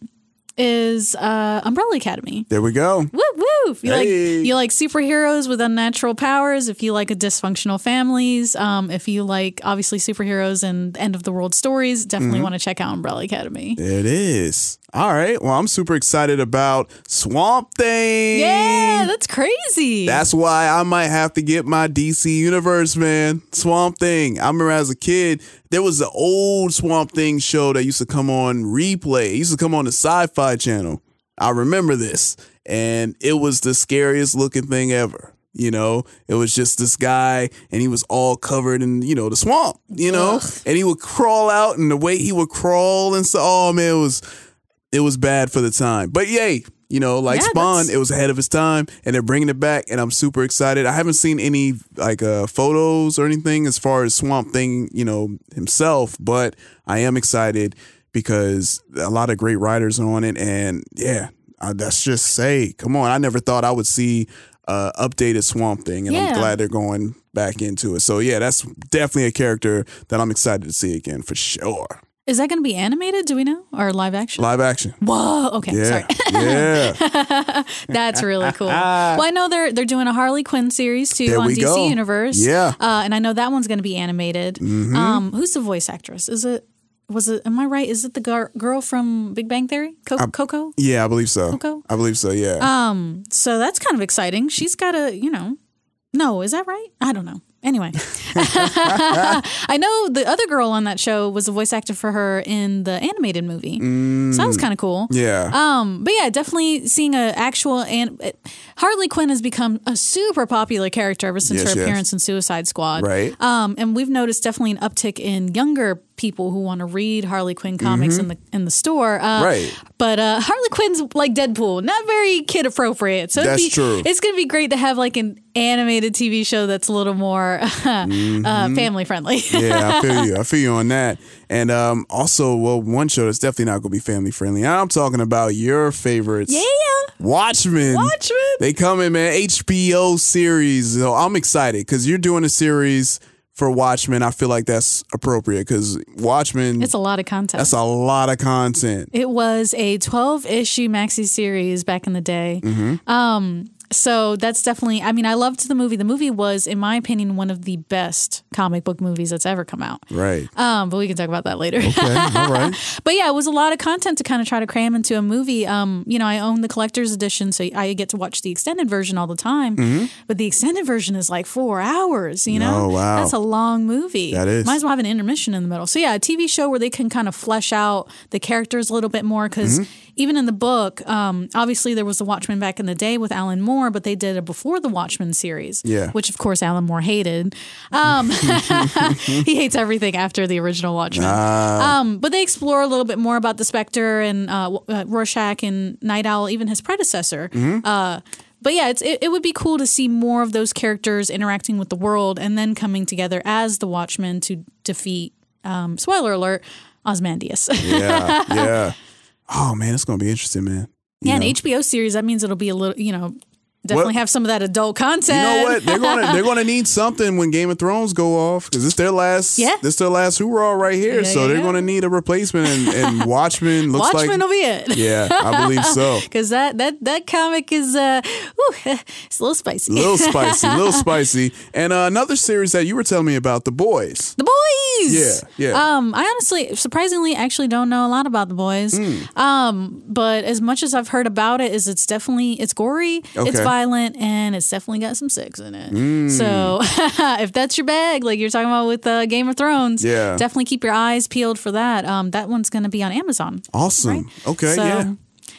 Speaker 5: is uh, Umbrella Academy.
Speaker 4: There we go.
Speaker 5: Woo woo! If you
Speaker 4: Hey.
Speaker 5: like you like superheroes with unnatural powers, if you like a dysfunctional families, um, if you like obviously superheroes and end of the world stories, definitely
Speaker 4: Mhm.
Speaker 5: want to check out Umbrella Academy.
Speaker 4: It is. All right. Well, I'm super excited about Swamp Thing.
Speaker 5: Yeah, that's crazy.
Speaker 4: That's why I might have to get my DC Universe, man. Swamp Thing. I remember as a kid, there was an old Swamp Thing show that used to come on replay. It used to come on the Sci Fi channel. I remember this. And it was the scariest looking thing ever. You know, it was just this guy and he was all covered in, you know, the swamp, you know, and he would crawl out and the way he would crawl and so, oh man, it was, it was bad for the time. But yay, you know, like
Speaker 5: Yeah,
Speaker 4: Spawn,
Speaker 5: that's-
Speaker 4: it was ahead of its time, and they're bringing it back, and I'm super excited. I haven't seen any like uh, photos or anything as far as Swamp Thing, you know, himself, but I am excited because a lot of great writers are on it, and yeah, uh, that's just say, come on, I never thought I would see uh, updated Swamp Thing, and I'm glad they're going back into it. So yeah, that's definitely a character that I'm excited to see again for sure.
Speaker 5: Is that going to be animated? Do we know or live action?
Speaker 4: Live action.
Speaker 5: Whoa. Okay.
Speaker 4: Yeah,
Speaker 5: Sorry.
Speaker 4: yeah.
Speaker 5: That's really cool. well, I know they're they're doing a Harley Quinn series too
Speaker 4: There
Speaker 5: on DC
Speaker 4: go.
Speaker 5: Universe.
Speaker 4: Yeah.
Speaker 5: uh, and I know that one's going to be animated.
Speaker 4: Mhm.
Speaker 5: Um, who's the voice actress? Is it was it? Am I right? Is it the gar- girl from Big Bang Theory? Co-
Speaker 4: I-
Speaker 5: Cuoco.
Speaker 4: Yeah, I believe so.
Speaker 5: Cuoco?
Speaker 4: I believe so. Yeah.
Speaker 5: Um, so that's kind of exciting. She's got a, you know, no, is that right? I don't know. Anyway, I know the other girl on that show was a voice actor for her in the animated movie. So that was kind of cool.
Speaker 4: Mm. Yeah.
Speaker 5: Um, but yeah, definitely seeing a actual and Harley Quinn has become a super popular character ever since
Speaker 4: Yes,
Speaker 5: her
Speaker 4: yes.
Speaker 5: appearance in Suicide Squad.
Speaker 4: Right.
Speaker 5: Um, and we've noticed definitely an uptick in younger people who want to read Harley Quinn comics
Speaker 4: Mhm.
Speaker 5: in the in the store. Uh,
Speaker 4: Right.
Speaker 5: But uh, Harley Quinn's like Deadpool, not very kid appropriate. So
Speaker 4: That's
Speaker 5: be,
Speaker 4: true.
Speaker 5: It's gonna be great to have like an animated TV show that's a little more uh,
Speaker 4: Mhm.
Speaker 5: family friendly.
Speaker 4: yeah, I feel you. I feel you on that. And um, also, well, one show that's definitely not going to be family friendly. I'm talking about your favorites.
Speaker 5: Yeah.
Speaker 4: Watchmen.
Speaker 5: Watchmen.
Speaker 4: They come in, man. HBO series. So I'm excited because you're doing a series for Watchmen. I feel like that's appropriate because Watchmen.
Speaker 5: It's a lot of content.
Speaker 4: That's a lot of content.
Speaker 5: It was a 12 issue maxi series back in the day.
Speaker 4: Mhm.
Speaker 5: Um, so that's definitely, I mean, I loved the movie. The movie was, in my opinion, one of the best comic book movies that's ever come out.
Speaker 4: Right.
Speaker 5: Um, but we can talk about that later.
Speaker 4: Okay. All right.
Speaker 5: But yeah, it was a lot of content to kind of try to cram into a movie. Um, you know, I own the collector's edition, so I get to watch the extended version all the time.
Speaker 4: Mhm.
Speaker 5: But the extended version is like four hours. You know,
Speaker 4: Oh, wow.
Speaker 5: that's a long movie.
Speaker 4: That is.
Speaker 5: Might as well have an intermission in the middle. So yeah, a TV show where they can kind of flesh out the characters a little bit more because.
Speaker 4: Mhm.
Speaker 5: Even in the book, um, obviously there was the Watchmen back in the day with Alan Moore, but they did a before the Watchmen series,
Speaker 4: Yeah.
Speaker 5: which of course Alan Moore hated. Um, he hates everything after the original Watchmen.
Speaker 4: Ah.
Speaker 5: Um, but they explore a little bit more about the Spectre and uh, uh, Rorschach and Nite Owl, even his predecessor.
Speaker 4: Mhm.
Speaker 5: Uh, but yeah, it's, it, it would be cool to see more of those characters interacting with the world and then coming together as the Watchmen to defeat, um, spoiler alert, Ozymandias.
Speaker 4: yeah, yeah. Oh man, it's gonna be interesting, man.
Speaker 5: yeah, an HBO series, that means it'll be a little, you know, definitely
Speaker 4: What-
Speaker 5: have some of that adult content.
Speaker 4: You know what? They're gonna they're gonna need something when Game of Thrones go off because it's their last.
Speaker 5: Yeah.
Speaker 4: this their last hoorah right here.
Speaker 5: Yeah,
Speaker 4: so
Speaker 5: yeah,
Speaker 4: they're
Speaker 5: yeah.
Speaker 4: gonna need a replacement, and, and Watchmen looks like.
Speaker 5: Watchmen
Speaker 4: like
Speaker 5: will be it.
Speaker 4: Yeah, I believe so.
Speaker 5: Because that, that, that comic is, uh, whew, it's a little spicy.
Speaker 4: A little spicy, a little spicy. And uh, another series that you were telling me about, The Boys.
Speaker 5: The boys.
Speaker 4: Yeah, yeah.
Speaker 5: Um, I honestly, surprisingly, actually don't know a lot about the boys.
Speaker 4: Hmm.
Speaker 5: Um, but as much as I've heard about it, is it's definitely it's gory, it's
Speaker 4: Okay.
Speaker 5: Violent, and it's definitely got some sex in it.
Speaker 4: Mm.
Speaker 5: So if that's your bag, like you're talking about with uh, Game of Thrones,
Speaker 4: Yeah.
Speaker 5: definitely keep your eyes peeled for that. Um, that one's going to be on Amazon.
Speaker 4: Awesome. Okay,
Speaker 5: So,
Speaker 4: yeah.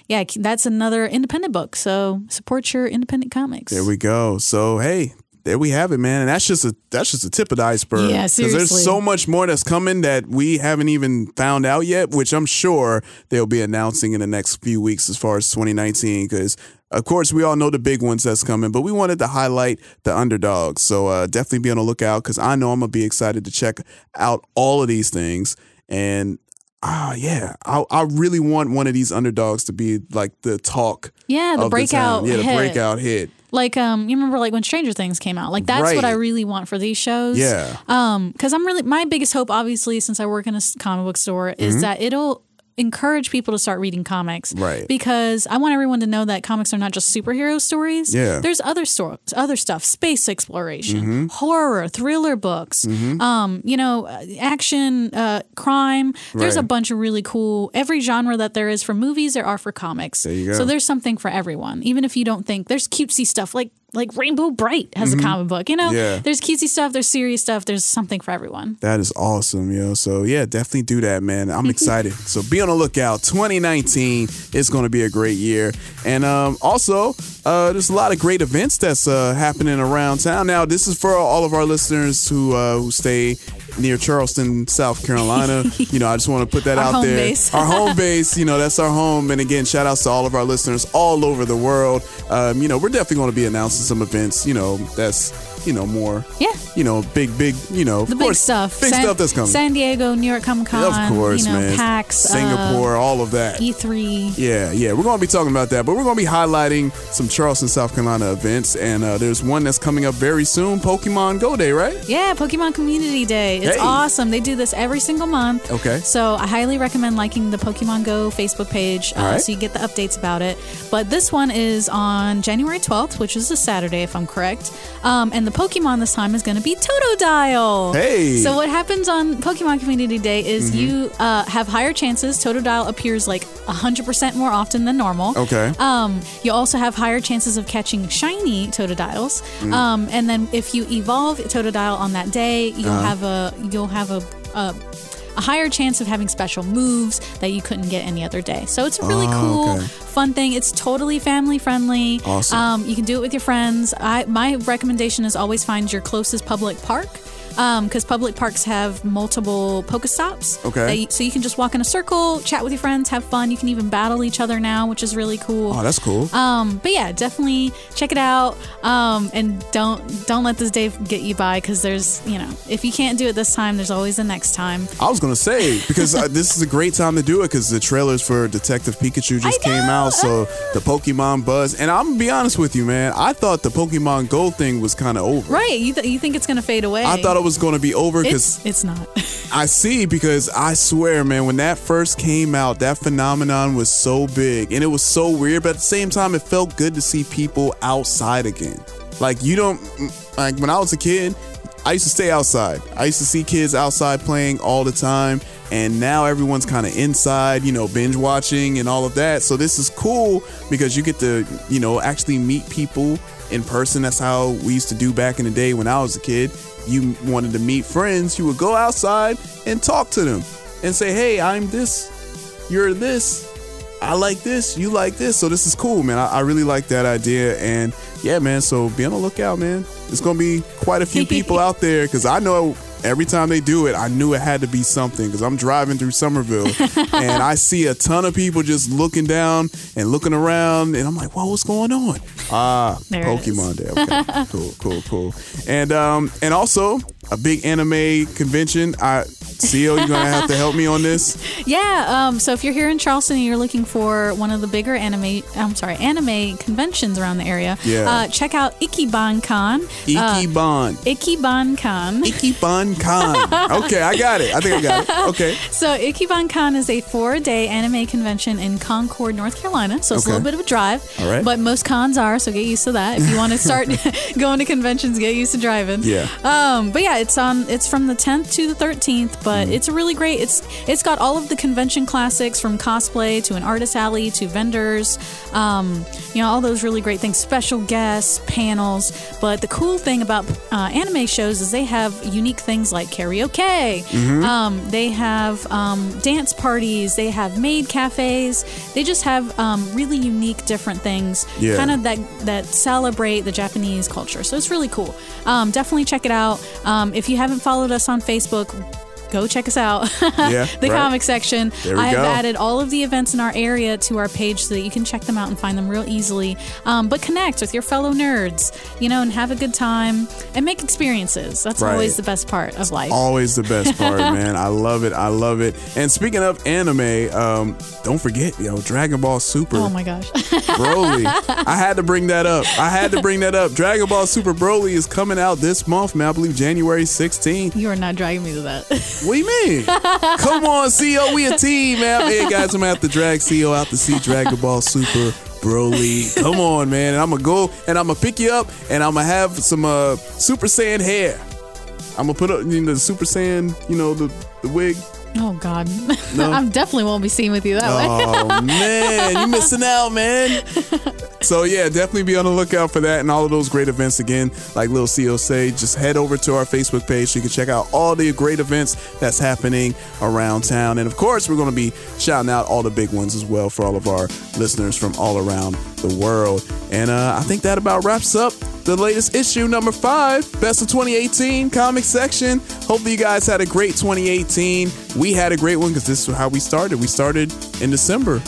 Speaker 5: Yeah, that's another independent book. So support your independent comics.
Speaker 4: There we go. So hey, there we have it, man. And that's just a that's just a tip of the iceberg.
Speaker 5: Yeah, seriously.
Speaker 4: there's so much more that's coming that we haven't even found out yet, which I'm sure they'll be announcing in the next few weeks as far as 2019. Because of course we all know the big ones that's coming, but we wanted to highlight the underdogs. So uh, definitely be on the lookout because I know I'm gonna be excited to check out all of these things and. Ah, yeah. I I really want one of these underdogs to be like the talk.
Speaker 5: Yeah, the breakout
Speaker 4: town. yeah, the
Speaker 5: hit.
Speaker 4: breakout hit.
Speaker 5: Like um, you remember like when Stranger Things came out. Like that's what I really want for these shows.
Speaker 4: Yeah.
Speaker 5: Um, because I'm really my biggest hope, obviously, since I work in a comic book store, is
Speaker 4: Mhm.
Speaker 5: that it'll encourage people to start reading comics.
Speaker 4: Right.
Speaker 5: Because I want everyone to know that comics are not just superhero stories.
Speaker 4: Yeah.
Speaker 5: There's other stories, other stuff, space exploration,
Speaker 4: Mhm.
Speaker 5: horror, thriller books.
Speaker 4: Mhm.
Speaker 5: Um, you know, action, uh, crime. There's a bunch of really cool every genre that there is for movies. There are for comics.
Speaker 4: There you go.
Speaker 5: So there's something for everyone. Even if you don't think there's cutesy stuff like like Rainbow Brite has
Speaker 4: Mhm.
Speaker 5: a comic book. You know,
Speaker 4: Yeah.
Speaker 5: there's cutesy stuff. There's serious stuff. There's something for everyone.
Speaker 4: That is awesome, yo. So yeah, definitely do that, man. I'm excited. so be on the lookout. 2019 is going to be a great year, and um, also uh, there's a lot of great events that's uh, happening around town. Now, this is for all of our listeners who uh, who stay near Charleston, South Carolina. you know, I just want to put that
Speaker 5: Our
Speaker 4: out
Speaker 5: home
Speaker 4: there.
Speaker 5: base.
Speaker 4: our home base. You know, that's our home. And again, shout outs to all of our listeners all over the world. Um, you know, we're definitely going to be announcing some events. You know, that's you know more.
Speaker 5: Yeah.
Speaker 4: You know, big, big. You know,
Speaker 5: The
Speaker 4: of
Speaker 5: big
Speaker 4: course,
Speaker 5: stuff.
Speaker 4: Big
Speaker 5: San,
Speaker 4: stuff that's coming.
Speaker 5: San Diego, New York Comic Con.
Speaker 4: Of course,
Speaker 5: you know,
Speaker 4: man.
Speaker 5: PAX, uh,
Speaker 4: Singapore, all of that.
Speaker 5: E3.
Speaker 4: Yeah, yeah, we're going to be talking about that, but we're going to be highlighting some Charleston, South Carolina events, and uh, there's one that's coming up very soon, Pokemon Go Day, right?
Speaker 5: Yeah, Pokemon Community Day. It's
Speaker 4: Hey.
Speaker 5: awesome. They do this every single month.
Speaker 4: Okay.
Speaker 5: So I highly recommend liking the Pokemon Go Facebook page uh,
Speaker 4: right.
Speaker 5: so you get the updates about it. But this one is on January 12th, which is a Saturday, if I'm correct. Um, and the Pokemon this time is going to be Totodile.
Speaker 4: Hey.
Speaker 5: So what happens on Pokemon Community Day is
Speaker 4: Mhm.
Speaker 5: you uh, have higher chances. Totodile appears like 100% more often than normal.
Speaker 4: Okay.
Speaker 5: Um, you also have higher chances of catching shiny Totodiles.
Speaker 4: Mm.
Speaker 5: Um, and then if you evolve Totodile on that day, you'll
Speaker 4: Uh-huh.
Speaker 5: have a you'll have a, a a higher chance of having special moves that you couldn't get any other day. So it's a really
Speaker 4: Oh,
Speaker 5: cool,
Speaker 4: okay.
Speaker 5: fun thing. It's totally family friendly.
Speaker 4: Awesome.
Speaker 5: Um, you can do it with your friends. I my recommendation is always find your closest public park. Because public parks have multiple Pokestops.
Speaker 4: Okay.
Speaker 5: that you- so you can just walk in a circle, chat with your friends, have fun. You can even battle each other now, which is really cool.
Speaker 4: Oh, that's cool.
Speaker 5: Um, but yeah, definitely check it out. Um, and don't don't let this day get you by because there's you know if you can't do it this time, there's always the next time.
Speaker 4: I was gonna say because uh, this is a great time to do it because the trailers for Detective Pikachu just came out, so the Pokemon buzz. And I'm gonna be honest with you, man. I thought the Pokemon Go thing was kind of over.
Speaker 5: Right? You th- you think it's gonna fade away?
Speaker 4: I thought was gonna be over because
Speaker 5: it's it's not.
Speaker 4: I see because I swear, man, when that first came out, that phenomenon was so big and it was so weird, but at the same time, it felt good to see people outside again. Like, you don't, mm, like, when I was a kid, I used to stay outside. I used to see kids outside playing all the time, and now everyone's kind of inside, you know, binge watching and all of that. So, this is cool because you get to, you know, actually meet people in person. That's how we used to do back in the day when I was a kid. You wanted to meet friends, you would go outside and talk to them and say, Hey, I'm this, you're this. I like this, you like this, so this is cool, man. I, I really like that idea, and yeah, man. So be on the lookout, man. It's gonna be quite a few people out there because I know every time they do it, I knew it had to be something because I'm driving through Summerville and I see a ton of people just looking down and looking around, and I'm like, "Whoa, what's going on?" Ah,
Speaker 5: There
Speaker 4: Pokemon Day. Okay, cool, cool, cool. And um, and also a big anime convention. I, Xio, you're gonna have to help me on this.
Speaker 5: Yeah. Um, so if you're here in Charleston and you're looking for one of the bigger anime, I'm sorry, anime conventions around the area,
Speaker 4: Yeah.
Speaker 5: uh, check out Ikiban Con. Uh,
Speaker 4: Ikiban.
Speaker 5: Ikiban Con.
Speaker 4: Ikiban Con. Okay, I got it. I think I got it. Okay.
Speaker 5: So Ikiban Con is a four-day anime convention in Concord, North Carolina. So it's
Speaker 4: Okay.
Speaker 5: a little bit of a drive,
Speaker 4: All right.
Speaker 5: but most cons are. So get used to that. If you want to start going to conventions, get used to driving.
Speaker 4: Yeah.
Speaker 5: Um, but yeah, it's on. It's from the 10th to the 13th, but
Speaker 4: Mm-hmm.
Speaker 5: it's a really great. It's it's got all of the convention classics from cosplay to an artist alley to vendors. Um, you know, all those really great things, special guests, panels. But the cool thing about uh, anime shows is they have unique things like karaoke.
Speaker 23: Mhm.
Speaker 5: Um, they have um, dance parties. They have maid cafes. They just have um, really unique, different things.
Speaker 23: Yeah.
Speaker 5: Kind of that that celebrate the Japanese culture. So it's really cool. Um, definitely check it out. Um, if you haven't followed us on Facebook. Go check us out.
Speaker 23: Yeah,
Speaker 5: the
Speaker 23: right.
Speaker 5: comic section.
Speaker 23: There we
Speaker 5: I have
Speaker 23: go.
Speaker 5: added all of the events in our area to our page so that you can check them out and find them real easily. Um, but connect with your fellow nerds, you know, and have a good time and make experiences. That's
Speaker 4: Right.
Speaker 5: always the best part of life.
Speaker 4: Always the best part, man. I love it. I love it. And speaking of anime, um, don't forget, yo, Dragon Ball Super.
Speaker 5: Oh my gosh.
Speaker 4: Broly. I had to bring that up. I had to bring that up. Dragon Ball Super Broly is coming out this month, man. I believe January 16th.
Speaker 5: You are not dragging me to that.
Speaker 4: What do you mean? Come on, Xio. We a team, man. Hey, guys, I'm going to have to drag Xio out to see Dragon Ball Super Broly. Come on, man. And I'm going to go and I'm going to pick you up and I'm going to have some uh, Super Saiyan hair. I'm going to put up you know, the Super Saiyan, you know, the, the wig.
Speaker 5: Oh God,
Speaker 4: No?
Speaker 5: I definitely won't be seen with you that way.
Speaker 4: Oh man, you're missing out, man. So yeah, definitely be on the lookout for that and all of those great events again. Like Lil Xio say, just head over to our Facebook page so you can check out all the great events that's happening around town. And of course, we're going to be shouting out all the big ones as well for all of our listeners from all around the world. And uh, I think that about wraps up the latest issue, number five, best of 2018 comic section. Hopefully, you guys had a great 2018. We had a great one because this is how we started. We started in December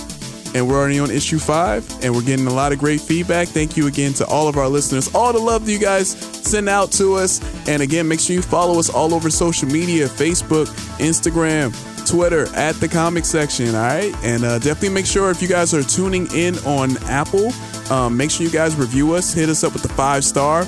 Speaker 4: and we're already on issue five and we're getting a lot of great feedback. Thank you again to all of our listeners, all the love that you guys send out to us. And again, make sure you follow us all over social media Facebook, Instagram, Twitter at the comic section. All right. And uh, definitely make sure if you guys are tuning in on Apple, um, make sure you guys review us, hit us up with the five star.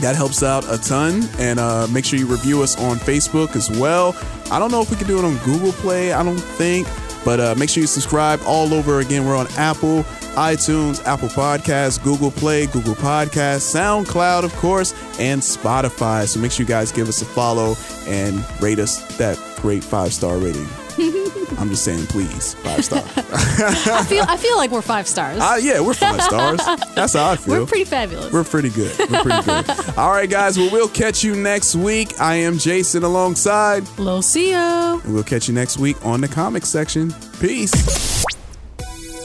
Speaker 4: That helps out a ton. And uh, make sure you review us on Facebook as well. I don't know if we can do it on Google Play. I don't think. But uh, make sure you subscribe all over. Again, we're on Apple, iTunes, Apple Podcasts, Google Play, Google Podcasts, SoundCloud, of course, and Spotify. So make sure you guys give us a follow and rate us that great five star rating. I'm just saying, please, five star.
Speaker 5: I feel I feel like we're five stars.
Speaker 4: Uh, yeah, we're five stars. That's how I feel.
Speaker 5: We're pretty fabulous.
Speaker 4: We're pretty good. We're pretty good. All right, guys. Well, we'll catch you next week. I am Jason alongside
Speaker 5: Lil Xio.
Speaker 4: and we'll catch you next week on the comic section. Peace.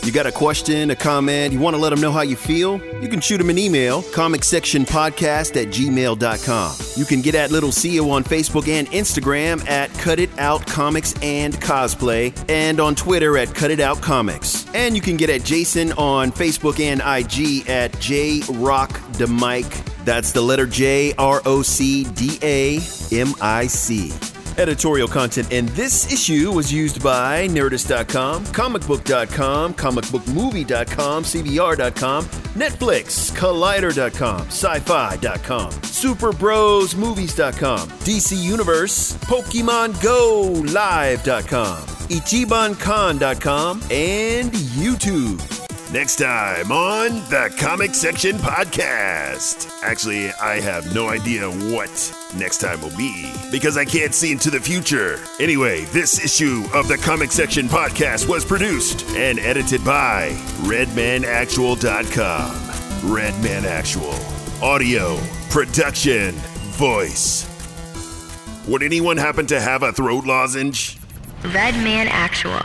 Speaker 24: You got a question, a comment, you want to let them know how you feel? You can shoot them an email, comicsectionpodcast at gmail.com. You can get at Little Xio on Facebook and Instagram at Cut It Out Comics and Cosplay, and on Twitter at Cut It Out Comics. And you can get at Jason on Facebook and IG at J Rock Demike. That's the letter J R O C D A M I C. Editorial content in this issue was used by Nerdist.com, comicbook.com, comicbookmovie.com, CBR.com, Netflix, Collider.com, SyFy.com, SuperBrosMovies.com, DC Universe, Pokemon Go Live.com, IchibanCon.com, and YouTube. Next time on the Comic Section Podcast. Actually, I have no idea what next time will be because I can't see into the future. Anyway, this issue of the Comic Section Podcast was produced and edited by RedmanActual.com. Redman Actual. Audio, production, voice. Would anyone happen to have a throat lozenge?
Speaker 23: Red Man Actual.